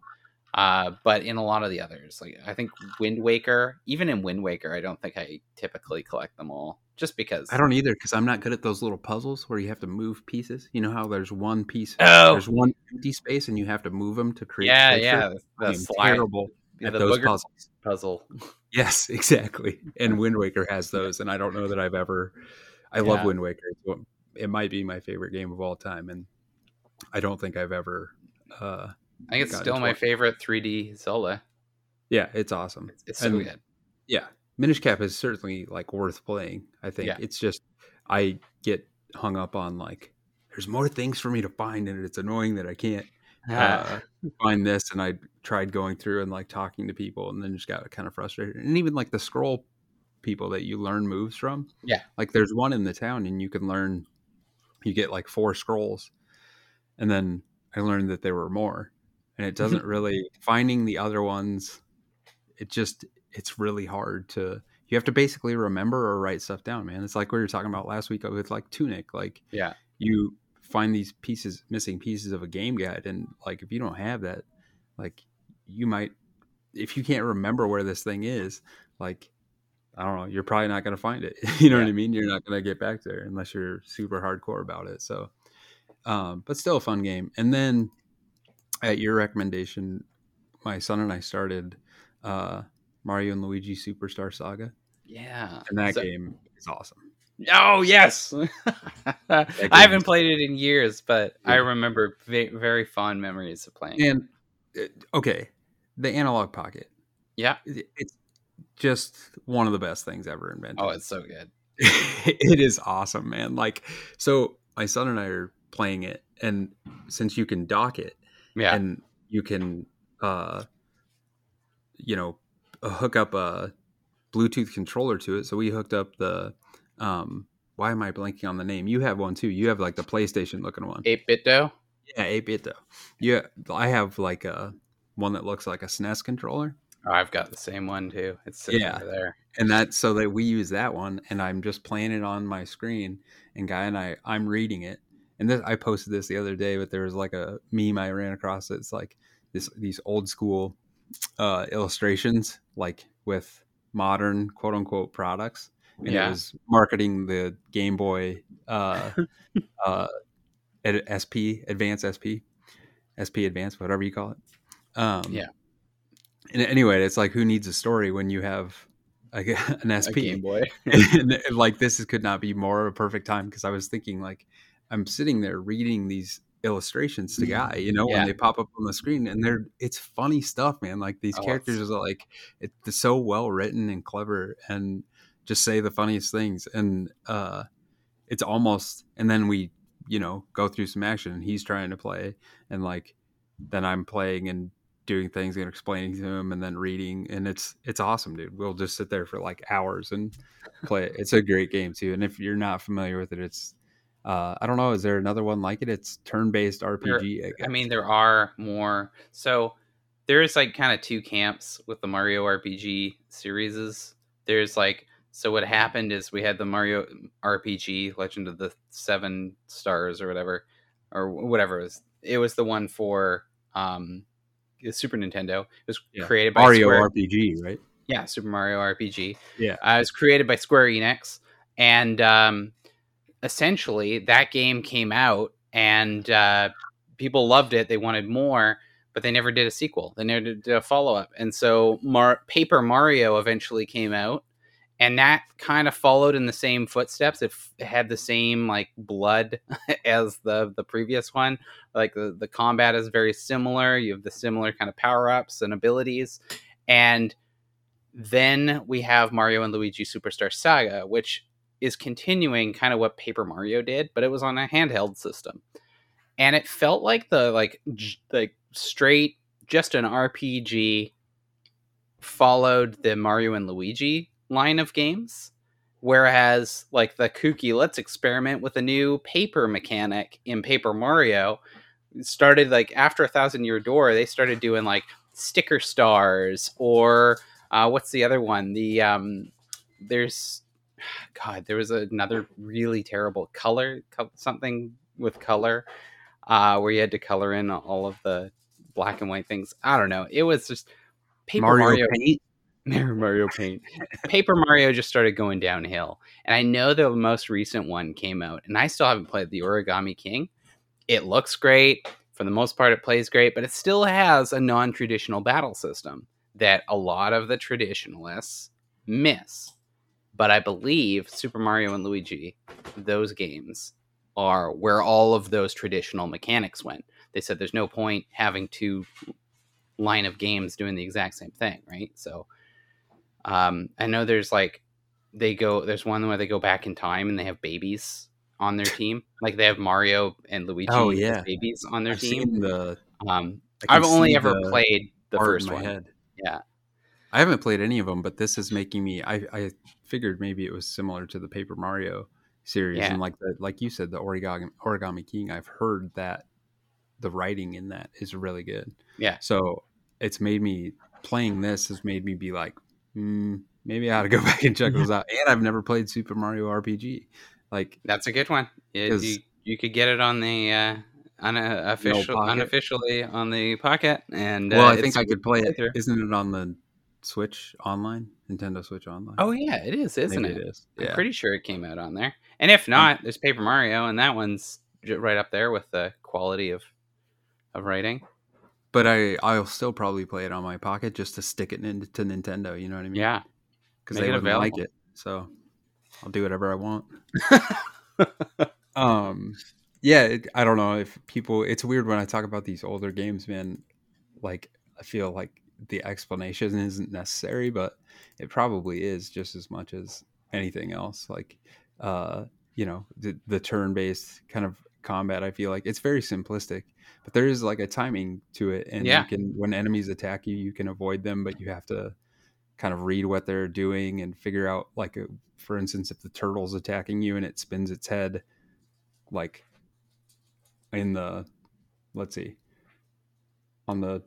uh but in a lot of the others like i think wind waker even in wind waker i don't think i typically collect them all just because I don't either because I'm not good at those little puzzles where you have to move pieces you know how there's one piece Oh. there's one empty space and you have to move them to create yeah yeah it. the I am slide terrible yeah, the those puzzles puzzle Yes, exactly. And Wind Waker has those, and I don't know that I've ever. I love Wind Waker. It might be my favorite game of all time, and I don't think I've ever. uh i think it's still my favorite 3d zelda Yeah, it's awesome. it's, it's so And- good Yeah, Minish Cap is certainly like worth playing. I think Yeah. it's just I get hung up on like there's more things for me to find, and it's annoying that I can't uh, find this. And I tried going through and like talking to people, and then just got kind of frustrated. And even like the scroll people that you learn moves from. Yeah. like there's one in the town, and you can learn. You get like four scrolls, and then I learned that there were more, and it doesn't really finding the other ones. It just it's really hard to. You have to basically remember or write stuff down, man. It's like we were talking about last week with like Tunic. Like yeah you find these pieces missing pieces of a game guide and like if you don't have that like you might if you can't remember where this thing is like i don't know you're probably not going to find it you know what i mean you're not going to get back there unless you're super hardcore about it so um but still a fun game and then at your recommendation my son and I started uh, Mario and Luigi Superstar Saga, Yeah. and that So- game is awesome. Oh yes, I haven't played it in years, but I remember ve- very fond memories of playing. And uh, okay, the analog pocket, yeah. it's just one of the best things ever invented. Oh, it's so good. it is awesome, man. Like, so my son and I are playing it, and since you can dock it, Yeah. and you can, uh, you know, hook up a Bluetooth controller to it. So we hooked up the, um, why am I blanking on the name? You have one too. You have like the PlayStation looking one. Eight bit though Yeah, eight bit though. Yeah, I have like a one that looks like a SNES controller. Oh, I've got the same one too. It's sitting Yeah. over there. and that's so that we use that one and i'm just playing it on my screen and guy and i i'm reading it and this i posted this the other day but there was like a meme i ran across it's like this these old school uh illustrations like with modern quote unquote products and Yeah. it was marketing the game boy uh uh sp Advance sp sp Advance, whatever you call it um Yeah. and anyway it's like who needs a story when you have like an A sp Game Boy. and like this is, could not be more of a perfect time because I was thinking like I'm sitting there reading these illustrations to guy, you know, Yeah. when they pop up on the screen and they're it's funny stuff, man. Like these Oh, characters are like it's so well written and clever and just say the funniest things and uh it's almost and then we you know go through some action and he's trying to play and like then I'm playing and doing things and explaining to him and then reading and it's it's awesome dude we'll just sit there for like hours and play it it's a great game too and if you're not familiar with it it's uh i don't know is there another one like it it's turn-based rpg I, I guess. mean, there are more. So there's like kind of two camps with the Mario RPG series. There's like so what happened is we had the Mario RPG Legend of the Seven Stars or whatever or whatever it was. It was the one for um the Super Nintendo. It was Yeah. created by mario Square. rpg right Yeah, Super Mario RPG. Yeah. Uh, it was created by Square Enix, and um, essentially that game came out, and uh, people loved it. They wanted more, but they never did a sequel. They never did a follow up, and so Mar- Paper Mario eventually came out, and that kind of followed in the same footsteps. It, f- it had the same like blood as the the previous one. Like the the combat is very similar. You have the similar kind of power ups and abilities, and then we have Mario and Luigi Superstar Saga, which is continuing kind of what Paper Mario did, but it was on a handheld system. And it felt like the like j- like straight just an RPG followed the Mario and Luigi line of games. Whereas like the kooky let's experiment with a new paper mechanic in Paper Mario started like after a thousand year door, they started doing like sticker stars or uh, what's the other one? The um, there's God, there was another really terrible color, something with color, uh, where you had to color in all of the black and white things. I don't know. It was just Paper mario, Mario. paint Mario, Mario Paint. Paper Mario just started going downhill, and I know the most recent one came out, and I still haven't played the Origami King. It looks great for the most part. It plays great, but it still has a non-traditional battle system that a lot of the traditionalists miss. But I believe Super Mario and Luigi, those games, are where all of those traditional mechanics went. They said there's no point having two line of games doing the exact same thing, right? So um, I know there's like they go there's one where they go back in time and they have babies on their team. Like they have Mario and Luigi Oh, as yeah. babies on their I've team. the Um, I've only ever played the first one. head. Yeah. I haven't played any of them, but this is making me. I, I figured maybe it was similar to the Paper Mario series, Yeah. and like the like you said, the Origami Origami King. I've heard that the writing in that is really good. Yeah. So it's made me playing this has made me be like, mm, maybe I ought to go back and check those out. And I've never played Super Mario RPG. Like, That's a good one. It- you, you could get it on the uh, unofficial, Pocket. unofficially on the pocket, and well, uh, I think I could play it. Isn't it on the Switch online? Nintendo Switch online. Oh yeah, it is, isn't Maybe it? it is. I'm pretty sure it came out on there. And if not, there's Paper Mario, and that one's right up there with the quality of of writing. but I I'll still probably play it on my pocket just to stick it into Nintendo. You know what I mean? Yeah, because they wouldn't like it. So I'll do whatever I want. um, yeah, it, I don't know if people. It's weird when I talk about these older games, man. Like I feel like the explanation isn't necessary, but it probably is just as much as anything else. Like, uh, you know, the, the turn-based kind of combat. I feel like it's very simplistic, but there is like a timing to it, and Yeah. you can when enemies attack you, you can avoid them, but you have to kind of read what they're doing and figure out like a, for instance if the turtle's attacking you and it spins its head like in the let's see on the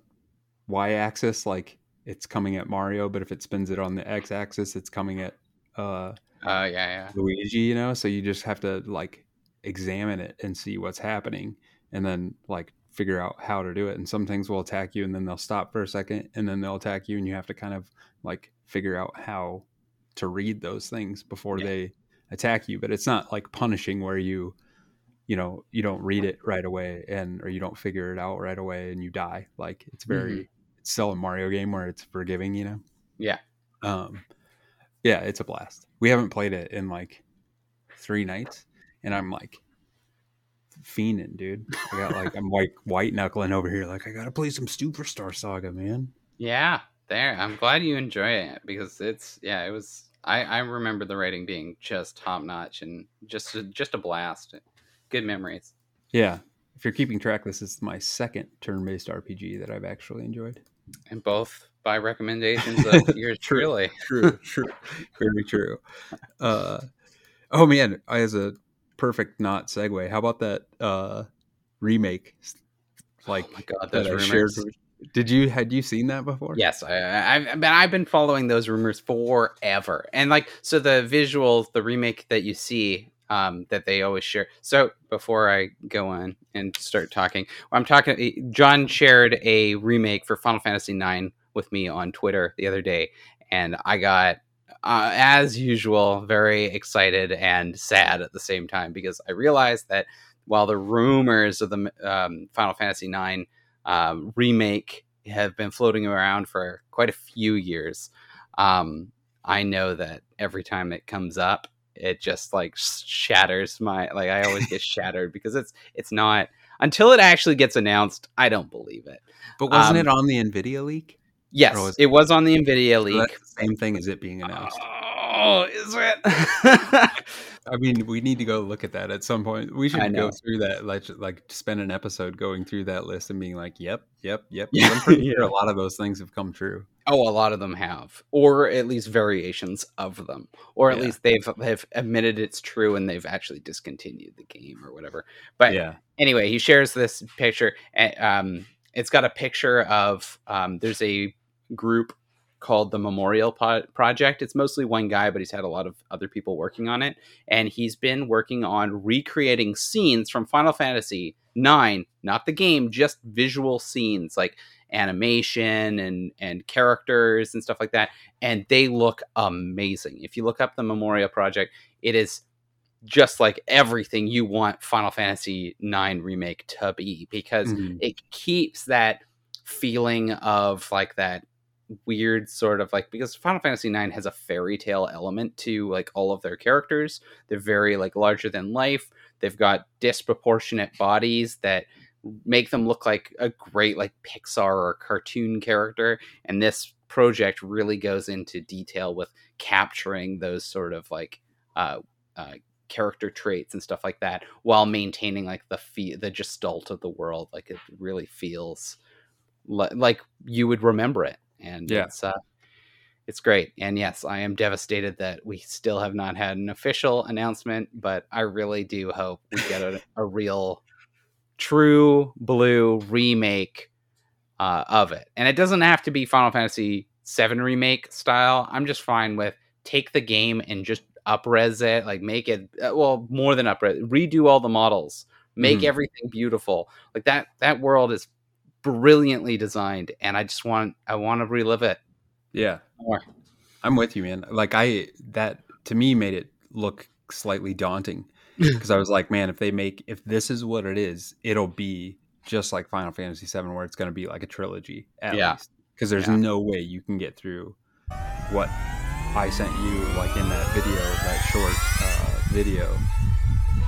y-axis like it's coming at mario but if it spins it on the x-axis it's coming at uh Uh, yeah, yeah. luigi you know? So you just have to like examine it and see what's happening and then like figure out how to do it. And some things will attack you and then they'll stop for a second and then they'll attack you and you have to kind of like figure out how to read those things before Yeah. they attack you. But it's not like punishing where you you know you don't read it right away and or you don't figure it out right away and you die. Like it's very it's still a mario game where it's forgiving you know Yeah. um yeah it's a blast we haven't played it in like three nights and i'm like fiending dude i got like i'm like white knuckling over here like i gotta play some superstar saga man Yeah, there. I'm glad you enjoy it because it's yeah, it was. I I remember the rating being just top notch and just just a blast. Good memories. yeah if you're keeping track this is my second turn-based rpg that i've actually enjoyed And both by recommendations of yours True. truly. true true very true. Uh oh man as a perfect not segue. How about that uh remake like Oh my god, that those I shared did you had you seen that before? Yes, I, I, I've been I've been following those rumors forever, and like so the visuals, the remake that you see, um, that they always share. So before I go on and start talking, I'm talking. John shared a remake for Final Fantasy IX with me on Twitter the other day, and I got, uh, as usual, very excited and sad at the same time because I realized that while the rumors of the um, Final Fantasy IX um, remake have been floating around for quite a few years. Um, I know that every time it comes up, it just like shatters my like I always get shattered because it's it's not until it actually gets announced. I don't believe it. but wasn't um, it on the nvidia leak Yes, was- it was on the Nvidia leak. the same thing as it being announced Oh, is it? I mean, we need to go look at that at some point. We should go through that, like, like spend an episode going through that list and being like, "Yep, yep, yep." Yeah. I'm pretty sure a lot of those things have come true. Oh, a lot of them have, or at least variations of them, or at Yeah. least they've they've admitted it's true and they've actually discontinued the game or whatever. But yeah, anyway, he shares this picture. and, Um, it's got a picture of um, there's a group called the Memorial po- Project. It's mostly one guy, but he's had a lot of other people working on it, and he's been working on recreating scenes from Final Fantasy Nine, not the game, just visual scenes like animation and and characters and stuff like that and they look amazing if you look up the memorial project it is just like everything you want Final Fantasy IX remake to be because Mhm. it keeps that feeling of like that weird sort of like because Final Fantasy IX has a fairy tale element to like all of their characters. They're very like larger than life. They've got disproportionate bodies that make them look like a great like Pixar or cartoon character and this project really goes into detail with capturing those sort of like uh, uh character traits and stuff like that while maintaining like the fe- the gestalt of the world like it really feels li- like you would remember it and Yeah. it's uh it's great and yes i am devastated that we still have not had an official announcement but i really do hope we get a, a real true blue remake uh, of it and it doesn't have to be final fantasy 7 remake style i'm just fine with take the game and just upres it like make it uh, well more than upres redo all the models make Mhm. everything beautiful like that that world is brilliantly designed and i just want i want to relive it yeah. more I'm with you, man. Like I that to me made it look slightly daunting because I was like, man, if they make if this is what it is, it'll be just like Final Fantasy VII, where it's going to be like a trilogy at Yeah. least. Because there's Yeah. no way you can get through what I sent you, like in that video, that short uh, video.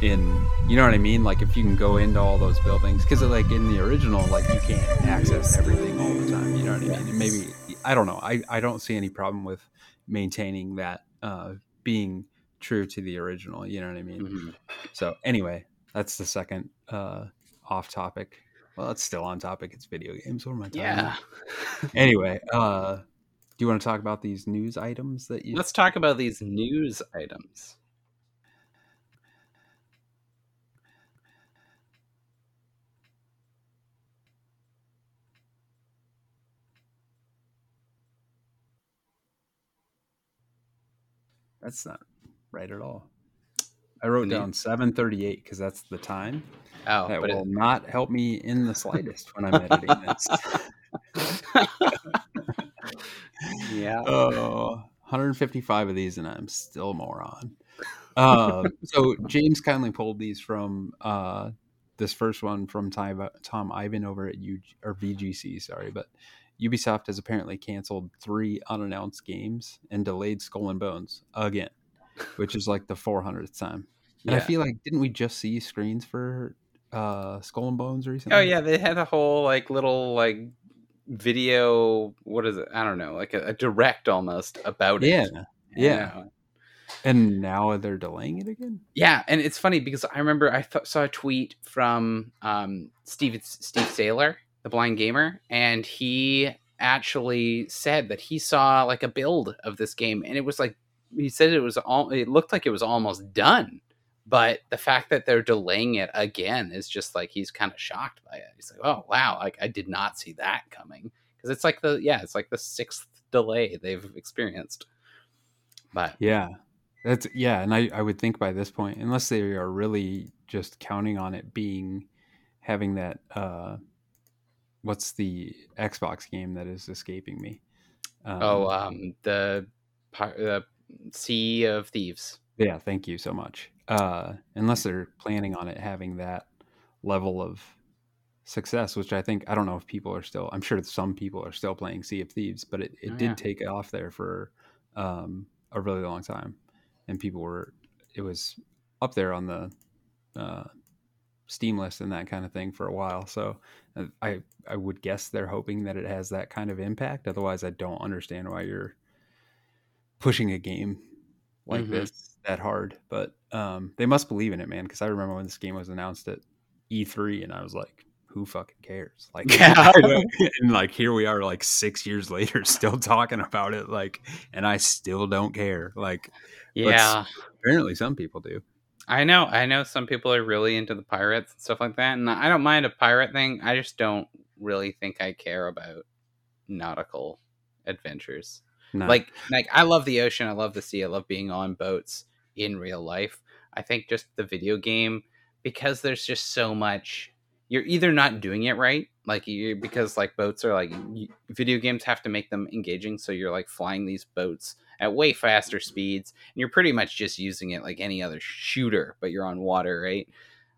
In you know what I mean? Like if you can go into all those buildings, because like in the original, like you can't access everything all the time. You know what I mean? And maybe I don't know. I I don't see any problem with maintaining that uh, being true to the original. You know what I mean? Mhm. So anyway, that's the second uh, off topic. Well, it's still on topic. It's video games. What am I talking Yeah. about? Anyway, uh, do you want to talk about these news items that you? Let's talk about these news items. That's not right at all. I wrote down seven thirty-eight because that's the time. Oh, that but will it, not help me in the slightest when I'm editing this. yeah. Oh, 155 of these, and I'm still a moron. Uh, so James kindly pulled these from uh, this first one from Tom, Tom Ivan over at U or VGC, sorry, but Ubisoft has apparently canceled three unannounced games and delayed Skull and Bones again, which is like the 400th time. And I feel like didn't we just see screens for uh, Skull and Bones recently? Oh yeah, they had a whole like little like video. What is it? I don't know, like a, a direct almost about it. Yeah, yeah. And now they're delaying it again. Yeah, and it's funny because I remember I th- saw a tweet from um, Steve Steve Saylor, the blind gamer, and he actually said that he saw like a build of this game, and it was like he said it was all. It looked like it was almost done, but the fact that they're delaying it again is just like he's kind of shocked by it. He's like, "Oh wow, like I did not see that coming," because it's like the yeah, it's like the sixth delay they've experienced. But Yeah. That's yeah, and I, I would think by this point, unless they are really just counting on it being having that uh what's the Xbox game that is escaping me? Um, Oh, um, the Pi- uh, Sea of Thieves. yeah, thank you so much. Uh unless they're planning on it having that level of success, which I think I don't know if people are still I'm sure some people are still playing Sea of Thieves, but it, it Oh, did yeah. take off there for um a really long time. And people were it was up there on the uh Steam list and that kind of thing for a while. So uh, I I would guess they're hoping that it has that kind of impact. Otherwise, I don't understand why you're pushing a game like Mhm. this that hard. But um, they must believe in it, man. Because I remember when this game was announced at E3, and I was like, "Who fucking cares?" Like, and like here we are, like six years later, still talking about it. Like, and I still don't care. Like, Yeah, apparently some people do. I know. I know some people are really into the pirates and stuff like that, and I don't mind a pirate thing. I just don't really think I care about nautical adventures. No. Like, like I love the ocean. I love the sea. I love being on boats in real life. I think just the video game because there's just so much. You're either not doing it right, like you because like boats are like you, video games have to make them engaging. So you're like flying these boats at way faster speeds, and you're pretty much just using it like any other shooter, but you're on water, right?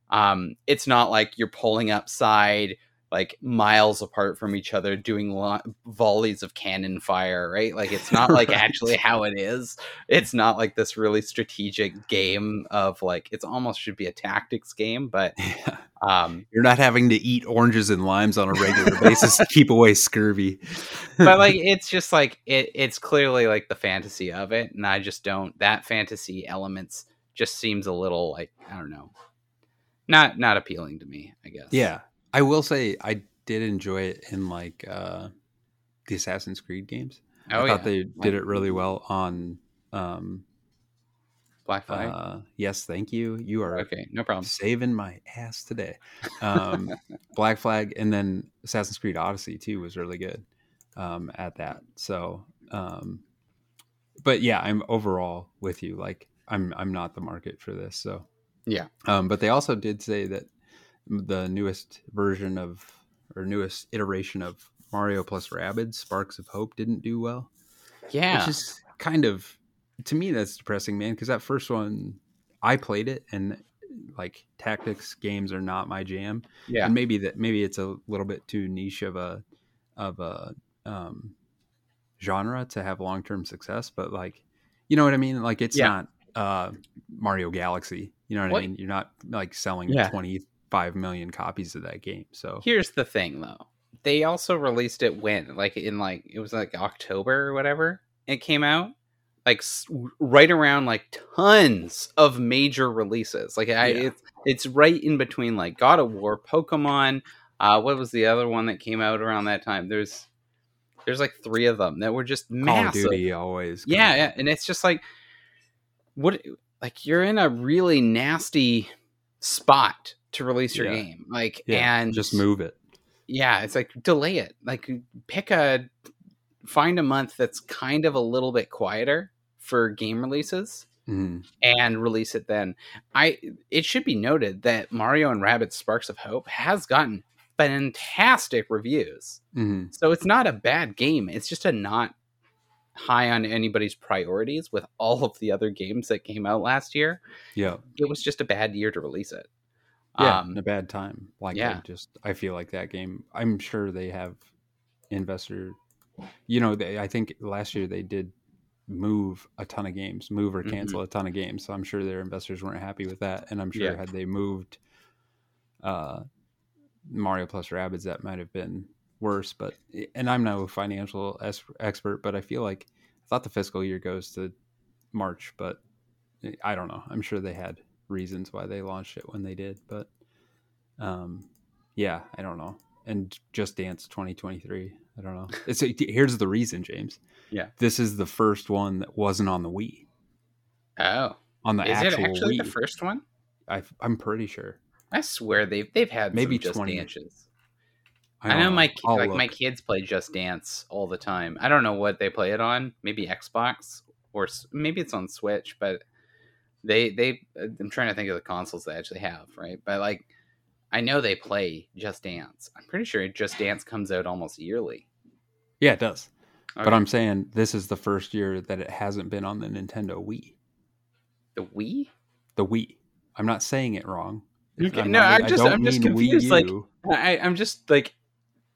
Um, it's not like you're pulling upside like miles apart from each other doing lo- volleys of cannon fire right like it's not like Right. actually how it is it's not like this really strategic game of like it's almost should be a tactics game but Yeah. um You're not having to eat oranges and limes on a regular basis to keep away scurvy. but like it's just like it it's clearly like the fantasy of it and i just don't that fantasy elements just seems a little like i don't know not not appealing to me i guess yeah, I will say I did enjoy it in like uh the Assassin's Creed games. oh I yeah thought they did it really well on. um black flag uh Yes, thank you. You are okay no problem saving my ass today. Um, Black Flag and then Assassin's Creed Odyssey too was really good um, at that. So, um, but yeah, I'm overall with you. Like, I'm I'm not the market for this. So Yeah. Um, but they also did say that the newest version of or newest iteration of Mario plus Rabbids Sparks of Hope didn't do well, yeah which is kind of to me that's depressing, man. Because that first one, I played it and like tactics games are not my jam. Yeah. And maybe that maybe it's a little bit too niche of a of a um, genre to have long term success. But like, you know what I mean? Like, it's Yeah. not uh, Mario Galaxy. You know what, What- I mean? You're not like selling Yeah. 25 million copies of that game. So Here's the thing though. They also released it when like in like it was like October or whatever. It came out like s- right around like tons of major releases. Like I Yeah. it's it's right in between like God of War, Pokemon, uh what was the other one that came out around that time? There's there's like 3 of them that were just Call of massive. Duty always. Yeah, yeah, and it's just like what like you're in a really nasty spot to release your Yeah. game. Like Yeah, and just move it. yeah, it's like delay it. Like pick a find a month that's kind of a little bit quieter for game releases Mhm. and release it then. I it should be noted that Mario and Rabbids Sparks of Hope has gotten fantastic reviews. Mhm. So it's not a bad game. It's just a not high on anybody's priorities with all of the other games that came out last year. Yeah. It was just a bad year to release it. Yeah. Um, a bad time. Like, yeah. I just, I feel like that game, I'm sure they have investor, you know, they, I think last year they did move a ton of games, move or Mhm. cancel a ton of games. So I'm sure their investors weren't happy with that. And I'm sure Yeah. had they moved uh, Mario plus Rabbids, that might have been worse. But, and I'm no financial es- expert, but I feel like, I thought the fiscal year goes to March, but I don't know. I'm sure they had reasons why they launched it when they did, but um, yeah, I don't know. And Just Dance 2023, I don't know. It's a, here's the reason, James. Yeah. this is the first one that wasn't on the Wii. oh, On the is it actually Wii, the first one? I, I'm pretty sure. I swear they've they've had Maybe just 20. dances. I, I, don't know, my I'll like my kids play Just Dance all the time. I don't know what they play it on. Maybe Xbox or maybe it's on Switch. But they they uh, I'm trying to think of the consoles they actually have, right? But like I know they play Just Dance. I'm pretty sure Just Dance comes out almost yearly. Yeah, it does. But I'm saying this is the first year that it hasn't been on the Nintendo Wii. the Wii. The Wii. I'm not saying it wrong. Okay, I'm no, not- I'm just- don't I'm just confused, like-. I, I'm just like,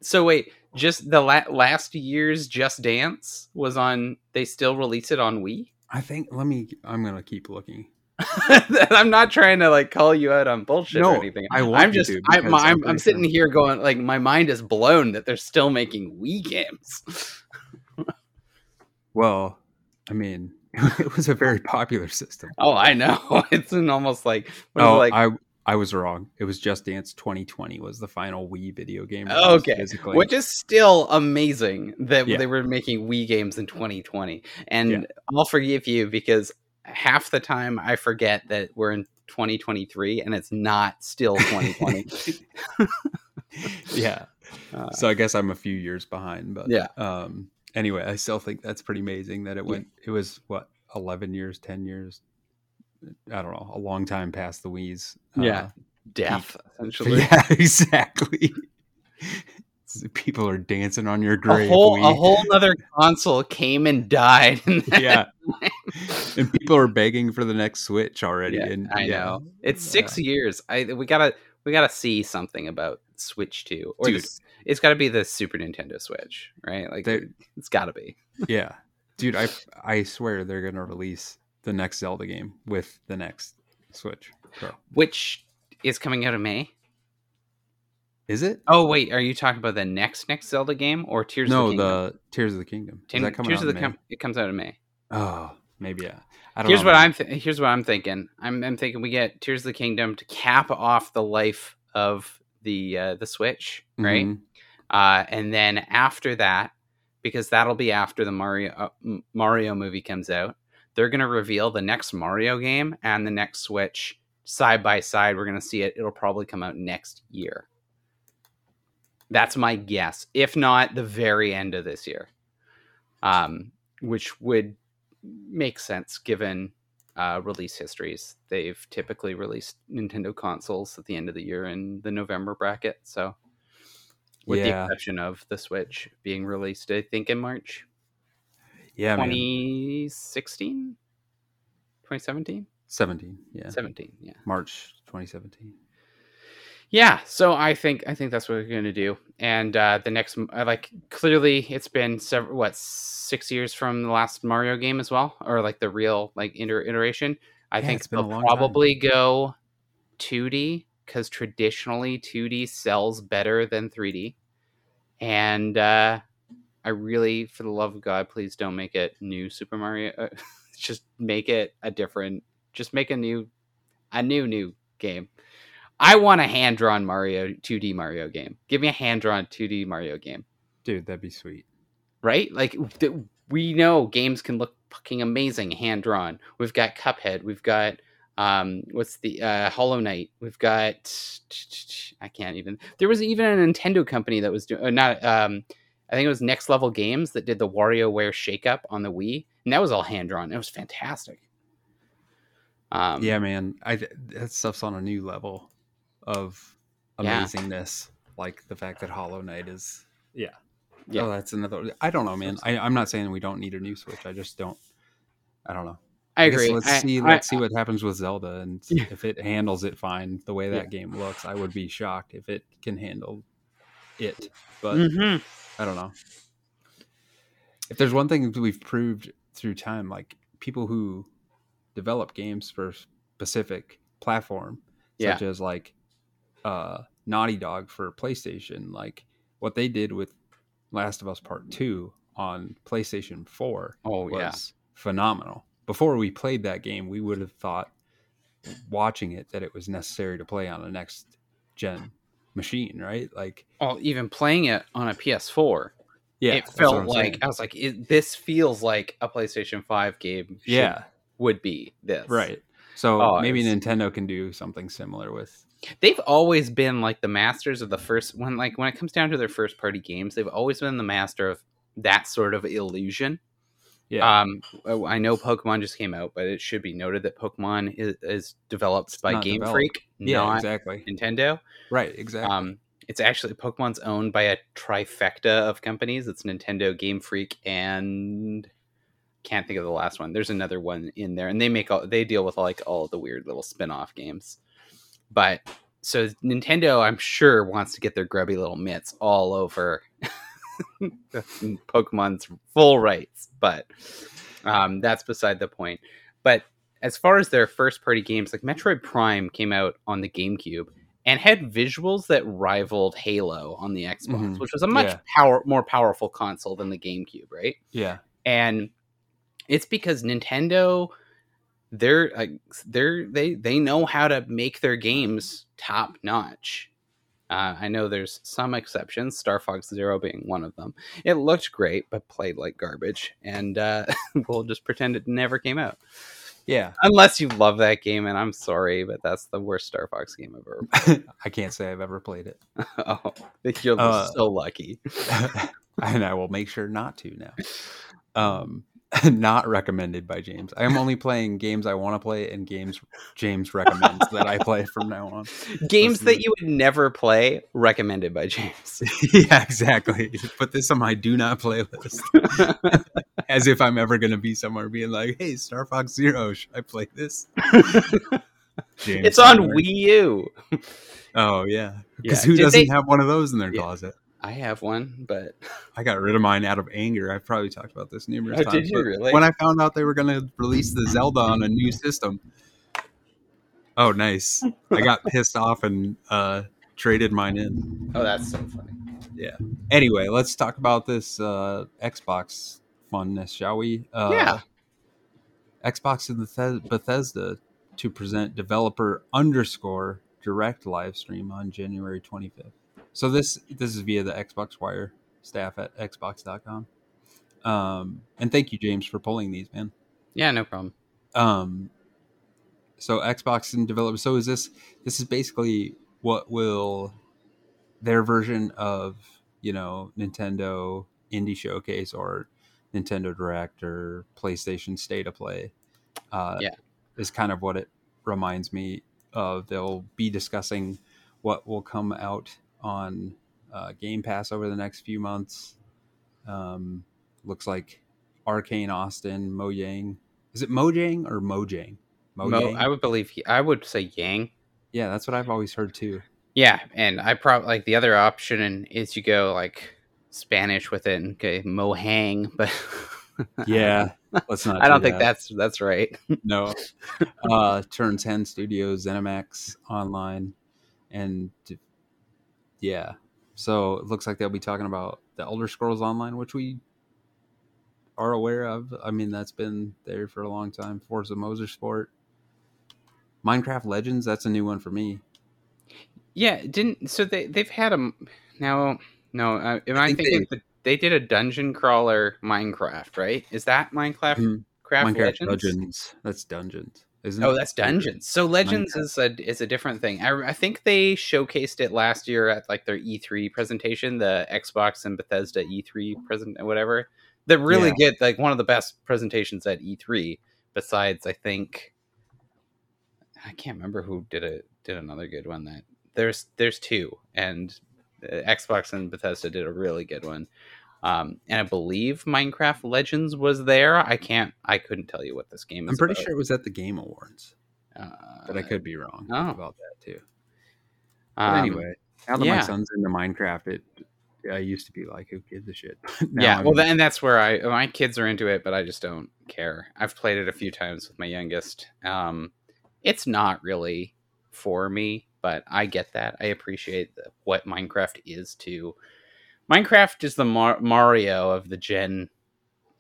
so wait, just the la- last year's Just Dance was on. They still release it on Wii. I think. Let me. I'm gonna keep looking. I'm not trying to like call you out on bullshit or anything. I I'm just, I, my, I'm, I'm, sitting here going like, my mind is blown that they're still making Wii games. Well, I mean, it was a very popular system. oh, I know. It's an almost like, what is it, Oh, like I I was wrong. It was Just Dance 2020 was the final Wii video game. Okay, physically. which is still amazing that Yeah. they were making Wii games in 2020. And Yeah. I'll forgive you because half the time I forget that we're in 2023 and it's not still 2020. yeah. Uh, So I guess I'm a few years behind, but Yeah. Um. Anyway, I still think that's pretty amazing that it went. It was what 11 years, 10 years. I don't know, a long time past the Wii's. uh, Yeah. death, essentially. yeah, exactly. People are dancing on your A grave. whole, Wii. a whole other console came and died. yeah. and people are begging for the next Switch already. Yeah, and I yeah. know. It's six years. I we gotta we gotta see something about Switch Two, or Dude. this, it's got to be the Super Nintendo Switch, right? Like They- it's got to be. Yeah, dude, I I swear they're gonna release the next Zelda game with the next Switch Pro. Which is coming out in May. Is it? Oh wait, are you talking about the next next Zelda game or Tears? no, of the, Kingdom? No, the Tears of the Kingdom. Is that coming Tears out of the Com- it comes out in May. Oh, maybe yeah. I don't Here's know, what man. I'm th- here's what I'm thinking. I'm I'm thinking we get Tears of the Kingdom to cap off the life of the uh, the Switch, right? Mhm. Uh, and then after that, because that'll be after the Mario uh, Mario movie comes out, they're gonna reveal the next Mario game and the next Switch side by side. We're gonna see it. It'll probably come out next year. That's my guess. If not, the very end of this year, um, which would make sense given uh, release histories. They've typically released Nintendo consoles at the end of the year in the November bracket. So, with the exception of the Switch being released, I think in March Yeah, man. 2016, 2017, 17. Yeah, 17. Yeah. March 2017. Yeah, so I think I think that's what we're going to do. And uh, the next, uh, like, clearly, it's been several what six years from the last Mario game as well, or like the real like inter- iteration. I Yeah, think they'll long time. probably go 2D because traditionally 2D sells better than 3D. And uh, I really, for the love of God, please don't make it new Super Mario. Uh, just make it a different. Just make a new, a new new game. I want a hand drawn Mario 2D Mario game. Give me a hand drawn 2D Mario game, Dude, that'd be sweet. right? Like we know games can look fucking amazing hand drawn. We've got Cuphead. We've got um what's the uh Hollow Knight. We've got I can't even. There was even a Nintendo company that was doing uh, not um I think it was Next Level Games that did the WarioWare Shake Up on the Wii, and that was all hand drawn. It was fantastic. Um, yeah, man. I that stuff's on a new level of Yeah. amazingness. Like the fact that Hollow Knight is yeah. Yeah. Oh, that's another I don't know, man. I, I'm not saying we don't need a new Switch. I just don't I don't know. I guess agree. Let's I- see. I- Let's see what happens with Zelda, and Yeah. if it handles it fine, the way that Yeah. game looks, I would be shocked if it can handle it. But Mhm. I don't know. If there's one thing we've proved through time, like people who develop games for specific platform, Yeah. such as like uh, Naughty Dog for PlayStation, like what they did with Last of Us Part Two on PlayStation Four Oh was yeah. phenomenal. Before we played that game, we would have thought watching it that it was necessary to play on a next gen machine, right? Like, Well, even playing it on a PS4, yeah, it felt like saying. I was like, it, this feels like a PlayStation Five game. should- yeah, would be this right. So Oh, maybe it's- Nintendo can do something similar with They've always been like the masters of the first when like when it comes down to their first party games, they've always been the master of that sort of illusion. yeah, Um, oh, I know Pokemon just came out, but it should be noted that Pokemon is, is developed by Game developed. Freak, yeah, not exactly, Nintendo. right, exactly. Um, it's actually Pokemon's owned by a trifecta of companies. It's Nintendo, Game Freak, and can't think of the last one. There's another one in there, and they make all they deal with like all the weird little spin-off games. But so Nintendo, I'm sure, wants to get their grubby little mitts all over Pokemon's full rights, but um, that's beside the point. But as far as their first party games, like Metroid Prime came out on the GameCube and had visuals that rivaled Halo on the Xbox, Mhm. which was a much Yeah. power more powerful console than the GameCube, right? yeah, And it's because Nintendo they're like they're they they know how to make their games top notch. Uh, I know there's some exceptions, Star Fox Zero being one of them. It looked great, but played like garbage, and uh, we'll just pretend it never came out. yeah. Unless you love that game, and I'm sorry, but that's the worst Star Fox game I've ever. I can't say I've ever played it, oh, you're Uh, so lucky. and I will make sure not to now. Um, not recommended by James. I am only playing games I want to play and games James recommends that I play from now on. Games listen that you would never play, recommended by James. yeah, exactly. Put this on my do not playlist. As if I'm ever going to be somewhere being like, hey, Star Fox Zero, should I play this? James it's on Wii U. Oh, yeah. Because Yeah. who Did doesn't they- have one of those in their Yeah. closet? I have one, but I got rid of mine out of anger. I've probably talked about this numerous Oh, times. did you really? When I found out they were going to release the Zelda on a new system. Oh, nice. I got pissed off and uh, traded mine in. oh, that's so funny. Yeah. Anyway, let's talk about this uh, Xbox funness, shall we? Uh, Yeah. Xbox and Bethes- Bethesda to present developer underscore direct live stream on January 25th. So this this is via the Xbox Wire staff at xbox.com. Um, and thank you, James, for pulling these, man. Yeah, no problem. Um, so Xbox and developer. So is this this is basically what will their version of you know Nintendo Indie Showcase or Nintendo Direct or PlayStation State of Play? Uh, Yeah. is kind of what it reminds me of. They'll be discussing what will come out on uh, Game Pass over the next few months. Um, looks like Arkane Austin, Mojang. Is it Mojang or Mojang? Mo, I would believe he, I would say Yang. Yeah, that's what I've always heard too. Yeah, and I probably like the other option is you go like Spanish with it and okay, Mohang, but Yeah, let's not. I don't do think that. that's that's right. no. Uh, Turn Ten Studios, ZeniMax Online, and yeah. So it looks like they'll be talking about the Elder Scrolls Online, which we are aware of. I mean, that's been there for a long time. Forza Motorsport, Minecraft Legends. That's a new one for me. Yeah, didn't so they they've had a now no uh, am I, think thinking they, they did a dungeon crawler Minecraft right? Is that Minecraft Mhm. Craft Minecraft Legends? Legends. That's Dungeons, isn't Oh, that's Dungeons. So Legends Minecraft. is a is a different thing. I, I think they showcased it last year at like their E3 presentation, the Xbox and Bethesda E3 present whatever. That really Yeah. get like one of the best presentations at E3. Besides, I think I can't remember who did it did another good one. That there's there's two, and uh, Xbox and Bethesda did a really good one. Um, and I believe Minecraft Legends was there. I can't. I couldn't tell you what this game is. I'm pretty about. sure it was at the Game Awards, Uh, but I could be wrong oh. about that too. But um, anyway, now that yeah. my son's into Minecraft, it I used to be like, who gives a shit? Yeah. I'm- Well, then that's where I my kids are into it, but I just don't care. I've played it a few times with my youngest. Um, it's not really for me, but I get that. I appreciate the, what Minecraft is to. Minecraft is the Mar- Mario of the Gen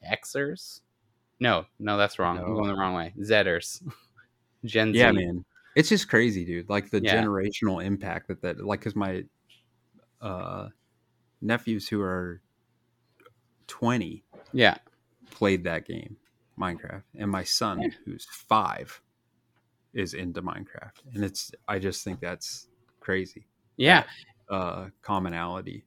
Xers. No, no, that's wrong. I'm going the wrong way. Zers. Gen Z. yeah, man, it's just crazy, dude. Like the Yeah. generational impact that that like because my uh nephews who are 20 Yeah. played that game, Minecraft, and my son Yeah. who's five is into Minecraft, and it's I just think that's crazy. Yeah. uh commonality.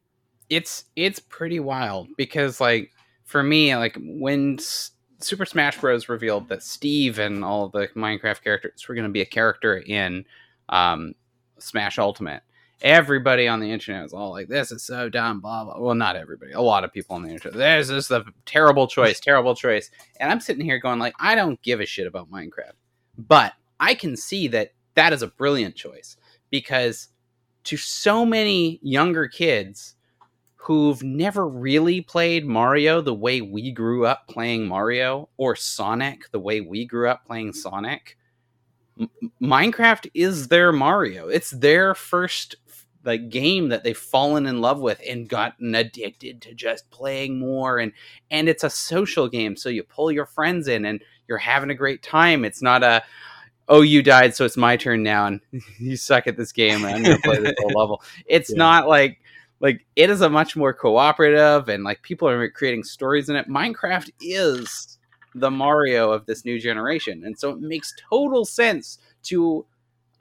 It's it's pretty wild because like for me like when S- Super Smash Bros revealed that Steve and all the Minecraft characters were going to be a character in um, Smash Ultimate. Everybody on the internet was all like, "This is so dumb." Blah blah. Well, not everybody. A lot of people on the internet. This is the terrible choice. Terrible choice. And I'm sitting here going like, I don't give a shit about Minecraft, but I can see that that is a brilliant choice because to so many younger kids who've never really played Mario the way we grew up playing Mario or Sonic the way we grew up playing Sonic. M- Minecraft is their Mario. It's their first like game that they've fallen in love with and gotten addicted to just playing more and and it's a social game so you pull your friends in and you're having a great time. It's not a oh you died so it's my turn now and you suck at this game and I'm going to play this whole level. It's Yeah. not like like it is a much more cooperative and like people are creating stories in it minecraft is the mario of this new generation and so it makes total sense to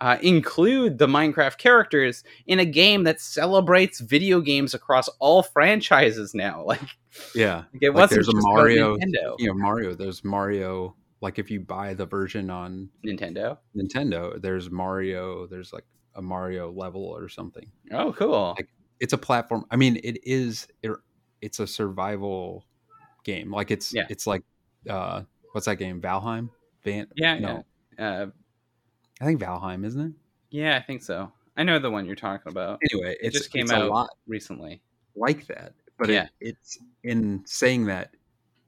uh, include the minecraft characters in a game that celebrates video games across all franchises now like Yeah, it Like, wasn't there's a just about Mario- nintendo you know Mario. There's Mario. Like if you buy the version on nintendo Nintendo, there's Mario. There's like a Mario level or something. oh cool Like, It's a platform. I mean, it is. It, it's a survival game. Like it's. Yeah. It's like, uh, what's that game? Valheim. Van. yeah no, yeah uh, I think Valheim, isn't it? yeah i think so i know the one you're talking about Anyway, It just came out a lot recently like that. But Yeah. it, it's in saying that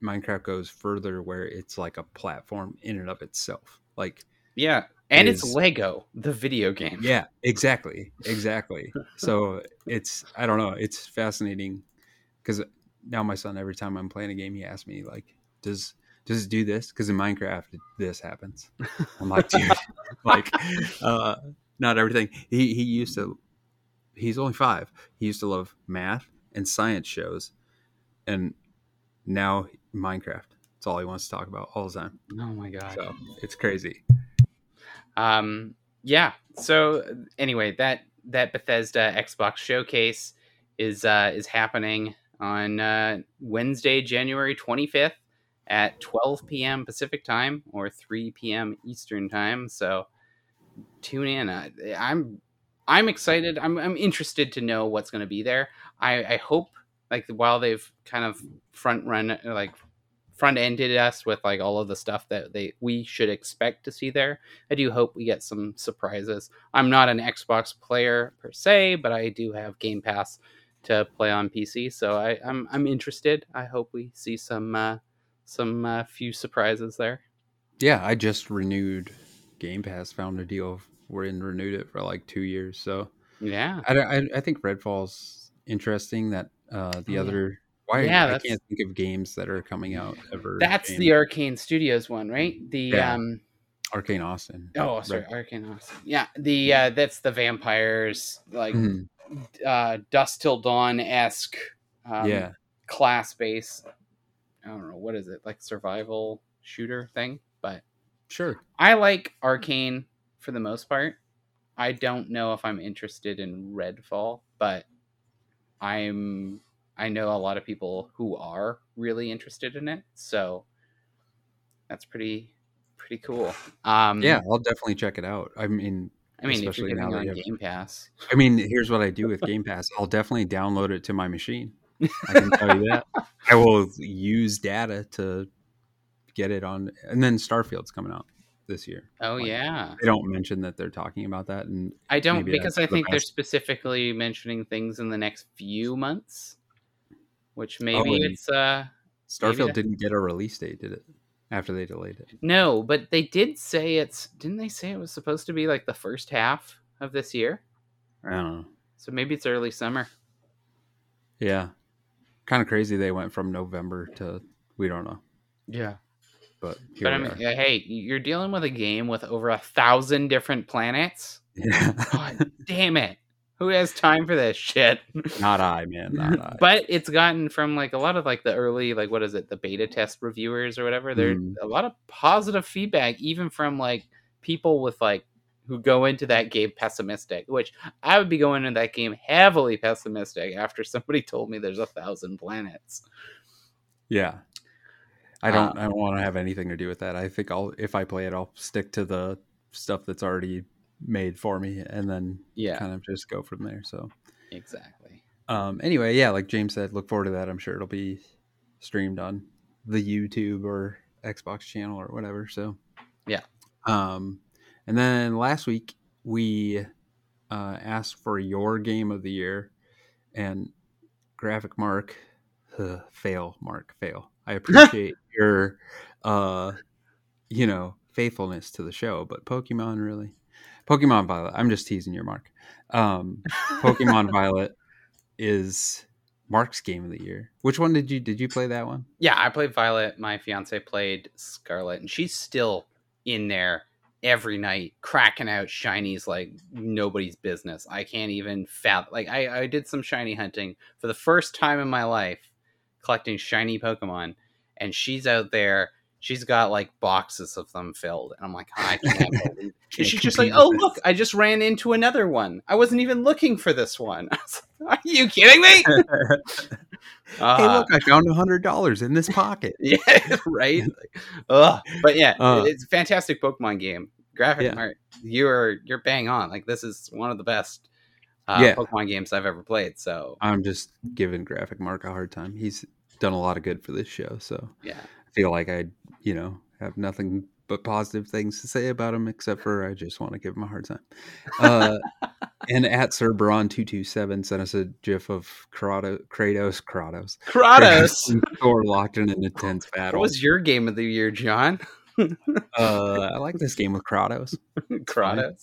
Minecraft goes further where it's like a platform in and of itself. Like yeah and it's lego the video game yeah, exactly, exactly. so it's I don't know. It's fascinating because now my son every time I'm playing a game, he asks me like, "Does does it do this?" Because in Minecraft, this happens. I'm like, dude, like, uh, not everything. He he used to. He's only five. He used to love math and science shows, and now Minecraft. It's all he wants to talk about all the time. oh my god So it's crazy. Um, yeah. So anyway, that that Bethesda Xbox showcase is uh, is happening on uh, Wednesday, January twenty fifth at twelve p.m. Pacific time or three p.m. Eastern time. So tune in. Uh, I'm I'm excited. I'm I'm interested to know what's going to be there. I I hope like while they've kind of front run like front ended us with like all of the stuff that they we should expect to see there. I do hope we get some surprises. I'm not an Xbox player per se, but I do have Game Pass to play on PC, so I, I'm I'm interested. I hope we see some uh, some uh, few surprises there. Yeah, I just renewed Game Pass. Found a deal We're in renewed it for like two years. So Yeah, I, I, I think Redfall's interesting. That uh, the Oh, other why Yeah, I can't think of games that are coming out ever. that's in the Arkane Studios one, right? The Yeah. um Arkane Austin. oh sorry, Red- Arkane Austin. Yeah, the uh, that's the vampires like Mhm. uh, Dusk Till Dawn esque. Um, yeah, class based i don't know what is it like survival shooter thing but sure. i like Arkane for the most part i don't know if i'm interested in redfall but i'm i know a lot of people who are really interested in it so that's pretty pretty cool um Yeah, I'll definitely check it out. I mean, i mean if especially you're now getting that you have- game pass I mean, here's what I do with Game Pass. I'll definitely download it to my machine. I can tell you that. I will use data to get it on, and then Starfield's coming out this year. oh Like, yeah They don't mention that they're talking about that, and i don't because i the think they're specifically mentioning things in the next few months which maybe and- it's uh Starfield that- didn't get a release date, did it? After they delayed it. No, but they did say it's. Didn't they say it was supposed to be like the first half of this year? I don't know. So maybe it's early summer. Yeah, kind of crazy. They went from November to we don't know, Yeah. but here But I mean, are. hey, you're dealing with a game with over a thousand different planets. Yeah. God damn it! Who has time for this shit? not I, man. Not I. but it's gotten from like a lot of like the early like what is it the beta test reviewers or whatever. There's Mm. a lot of positive feedback, even from like people with like who go into that game pessimistic. Which I would be going into that game heavily pessimistic after somebody told me there's a thousand planets. Yeah. I don't Uh, I don't want to have anything to do with that. I think I'll if I play it I'll stick to the stuff that's already made for me and then Yeah, kind of just go from there. So exactly. um anyway, yeah, like James said, look forward to that. I'm sure it'll be streamed on the YouTube or Xbox channel or whatever. So Yeah. Um and then last week we uh asked for your game of the year and graphic mark uh, fail mark fail i appreciate your uh you know faithfulness to the show but pokemon really pokemon violet i'm just teasing your mark um pokemon violet is mark's game of the year which one did you did you play that one Yeah, I played Violet. My fiance played Scarlet, and she's still in there every night, cracking out shinies like nobody's business. I can't even fathom. Like I, I did some shiny hunting for the first time in my life, collecting shiny Pokemon, and she's out there. She's got like boxes of them filled, and I'm like, I can't believe. And she's just like, "Oh with look, I just ran into another one. I wasn't even looking for this one." Like, Are you kidding me? hey Uh, look i found a hundred dollars in this pocket yeah, right. Like, ugh. But yeah, Uh. it's a fantastic Pokemon game. Graphic Yeah. art, you're you're bang on. Like this is one of the best uh, Yeah. Pokemon games I've ever played. So i'm just giving graphic mark a hard time he's done a lot of good for this show so yeah, I feel like I, you know, have nothing but positive things to say about him, except for I just want to give him a hard time. Uh, and at Cerberon227 sent us a gif of Kratos, Kratos, Kratos, Kratos. Thor locked in an intense battle. what was your game of the year, John? uh, I like this game with Kratos. Kratos.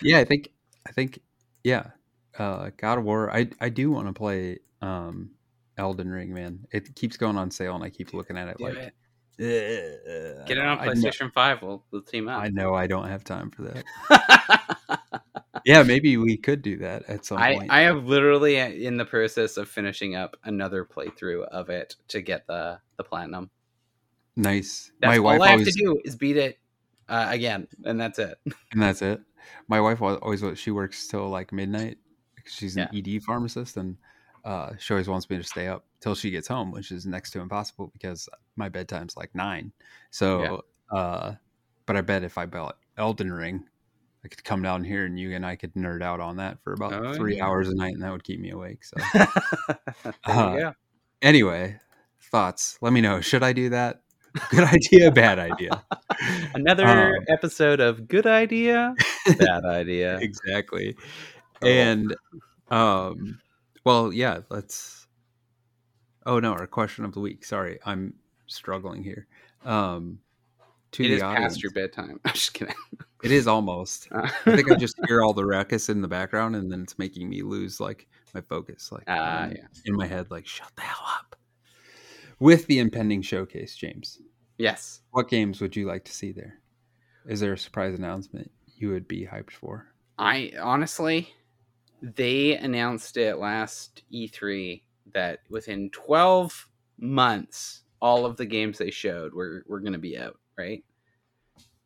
Yeah, I think, I think, yeah, uh, God of War. I, I do want to play um, Elden Ring, man. It keeps going on sale, and I keep looking at it Do like, it. "Ugh, Get it on PlayStation Five. We'll, we'll team up. I know I don't have time for that. Yeah, maybe we could do that at some I, point. I am literally in the process of finishing up another playthrough of it to get the the platinum. nice. That's My all wife I have always, to do is beat it uh, again, and that's it. and that's it. My wife always she works till like midnight. because She's an ED pharmacist, and uh, she always wants me to stay up till she gets home, which is next to impossible because my bedtime's like nine. So, uh, but I bet if I bought Elden Ring, I could come down here and you and I could nerd out on that for about Oh, three yeah. hours a night, and that would keep me awake. So. Uh, go. anyway, thoughts. Let me know. Should I do that? Good idea, bad idea. Another Um, episode of Good Idea, Bad Idea. exactly. Cool. And um well, yeah, let's Oh no, our question of the week. Sorry, I'm struggling here. Um to It the is audience. past your bedtime. I'm just kidding. It is almost. I think I just hear all the ruckus in the background and then it's making me lose like my focus like Ah, um, yeah. in my head like shut the hell up. With the impending showcase, James. Yes. What games would you like to see there? Is there a surprise announcement you would be hyped for? I honestly, they announced it last E3 that within 12 months, all of the games they showed were, were going to be out, right?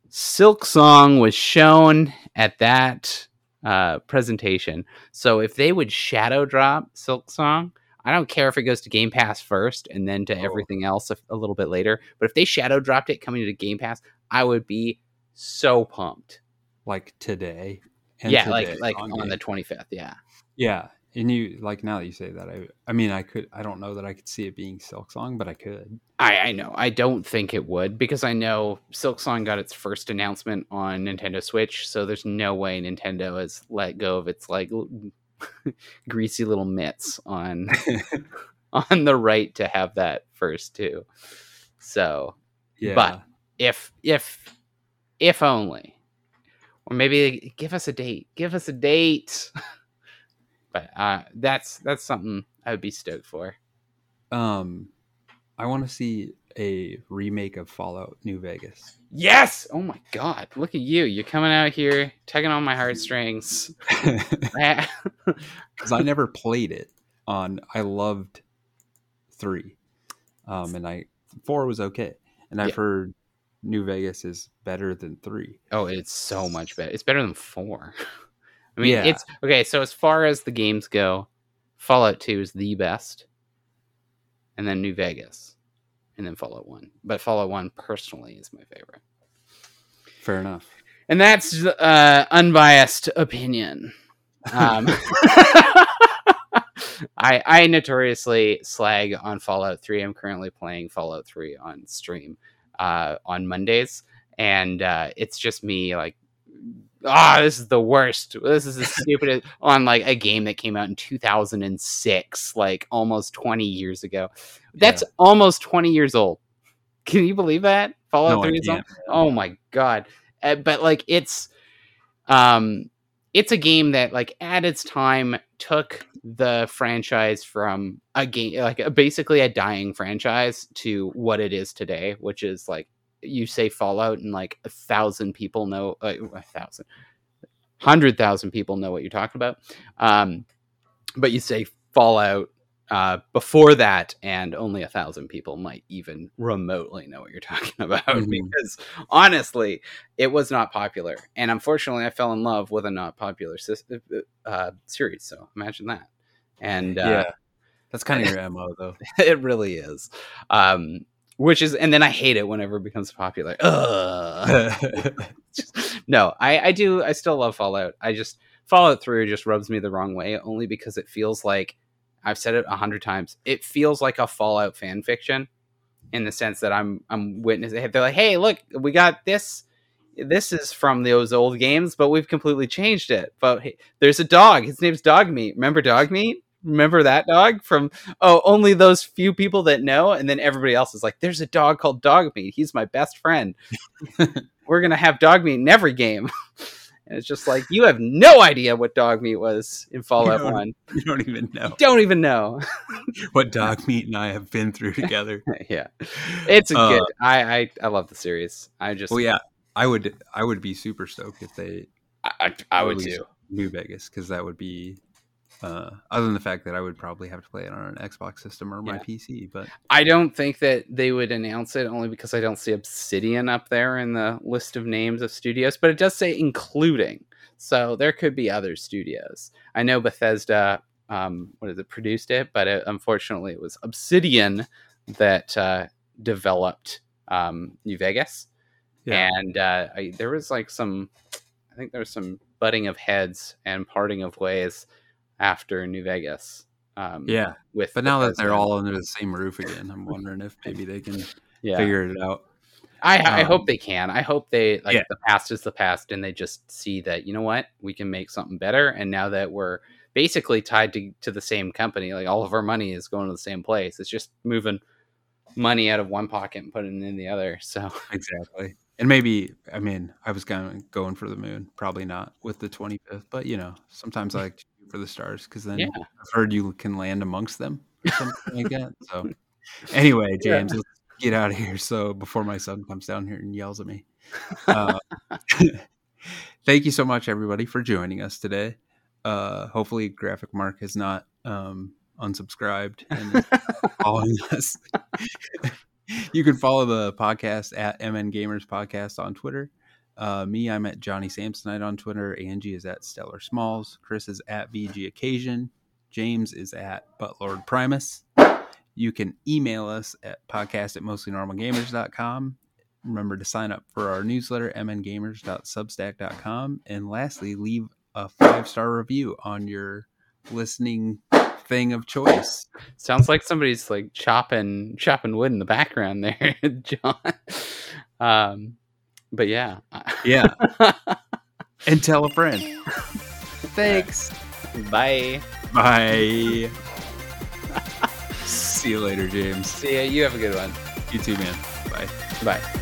Silksong was shown at that uh, presentation. So if they would shadow drop Silksong, I don't care if it goes to Game Pass first and then to Oh. everything else a, a little bit later. But if they shadow dropped it coming to Game Pass, I would be so pumped. Like today? Yeah, like like on, game. the 25th. Yeah. Yeah. And you like now that you say that, I I mean I could I don't know that I could see it being Silksong, but I could. I, I know. I don't think it would because I know Silksong got its first announcement on Nintendo Switch, so there's no way Nintendo has let go of its like greasy little mitts on on the right to have that first too. So Yeah. But- if if if only, or maybe give us a date. Give us a date. but uh, that's that's something I would be stoked for. um I want to see a remake of Fallout New Vegas. Yes! Oh my god, look at you. You're coming out here, tugging on my heartstrings. Ah, Cuz I never played it on I loved 3. Um and I 4 was okay. And I've Yeah. heard New Vegas is better than 3. oh, it's so much better. It's better than four. I mean, Yeah. it's okay. So as far as the games go, Fallout Two is the best, and then New Vegas, and then Fallout One. But Fallout One personally is my favorite, Fair enough. and that's uh, unbiased opinion. Um, I I notoriously slag on Fallout Three. I'm currently playing Fallout Three on stream uh, on Mondays, and uh, it's just me like, ah, this is the worst. This is the stupidest on like a game that came out in 2006, like almost 20 years ago. That's almost 20 years old. Can you believe that Fallout No, Three is old? Oh my god! Uh, but like it's, um, it's a game that like at its time took the franchise from a game like basically a dying franchise to what it is today, which is like you say Fallout and like a thousand people know uh, a thousand, hundred thousand people know what you're talking about. Um, but you say Fallout uh, before that, and only a thousand people might even remotely know what you're talking about Mhm. because honestly, it was not popular. And unfortunately, I fell in love with a not popular uh, series. So imagine that. And uh, yeah. That's kind of your MO though. it really is. Um, which is, and then I hate it whenever it becomes popular. Ugh. no, I, I do. I still love Fallout. I just Fallout Three just rubs me the wrong way, only because it feels like I've said it a hundred times. It feels like a Fallout fan fiction, in the sense that I'm I'm witnessing. They're like, hey, look, we got this. This is from those old games, but we've completely changed it. But hey, there's a dog. His name's Dog Meat. Remember Dog Meat? Remember that dog from oh only those few people that know and then everybody else is like there's a dog called dog meat he's my best friend we're gonna have dog meat in every game and it's just like you have no idea what dog meat was in fallout don't 1 you don't even know. Don't even know. What dog meat and I have been through together. yeah. It's a Uh, good I, I i love the series. I just well, yeah, I would I would be super stoked if they I, I, I would too. New Vegas because that would be. Uh, other than the fact that I would probably have to play it on an Xbox system or my Yeah. PC, but I don't think that they would announce it only because I don't see Obsidian up there in the list of names of studios, but it does say including. So there could be other studios. I know Bethesda, um, what is it, produced it, but it, unfortunately it was Obsidian that uh, developed um, New Vegas. yeah, And uh, I, there was like some, I think there was some butting of heads and parting of ways after New Vegas. Um, Yeah, with but the now that they're all under the same roof again, I'm wondering if maybe they can yeah, figure it out. I, I um, hope they can. I hope they like Yeah. the past is the past, and they just see that you know what we can make something better. And now that we're basically tied to to the same company, like all of our money is going to the same place. It's just moving money out of one pocket and putting it in the other. So Exactly. And maybe, I mean, I was of going for the moon. Probably not with the 25th, but you know, sometimes I like for the stars because then Yeah. I've heard you can land amongst them or something like that. So, anyway, Yeah. James, let's get out of here. So, before my son comes down here and yells at me. Uh, thank you so much, everybody, for joining us today. Uh, hopefully, Graphic Mark has not um, unsubscribed and following us. you can follow the podcast at MN Gamers Podcast on Twitter. Uh, me, I'm at Johnny Samsonite on Twitter. Angie is at Stellar Smalls. Chris is at VG Occasion. James is at Butlord Primus. You can email us at podcast at mostlynormalgamers.com. Remember to sign up for our newsletter, mngamers.substack.com. And lastly, leave a five star review on your listening thing of choice. sounds like somebody's like chopping chopping wood in the background there, John. Um, but yeah, Yeah. and tell a friend. Thanks. Bye. Bye. See you later, James. See ya. You have a good one. You too, man. Bye. Bye.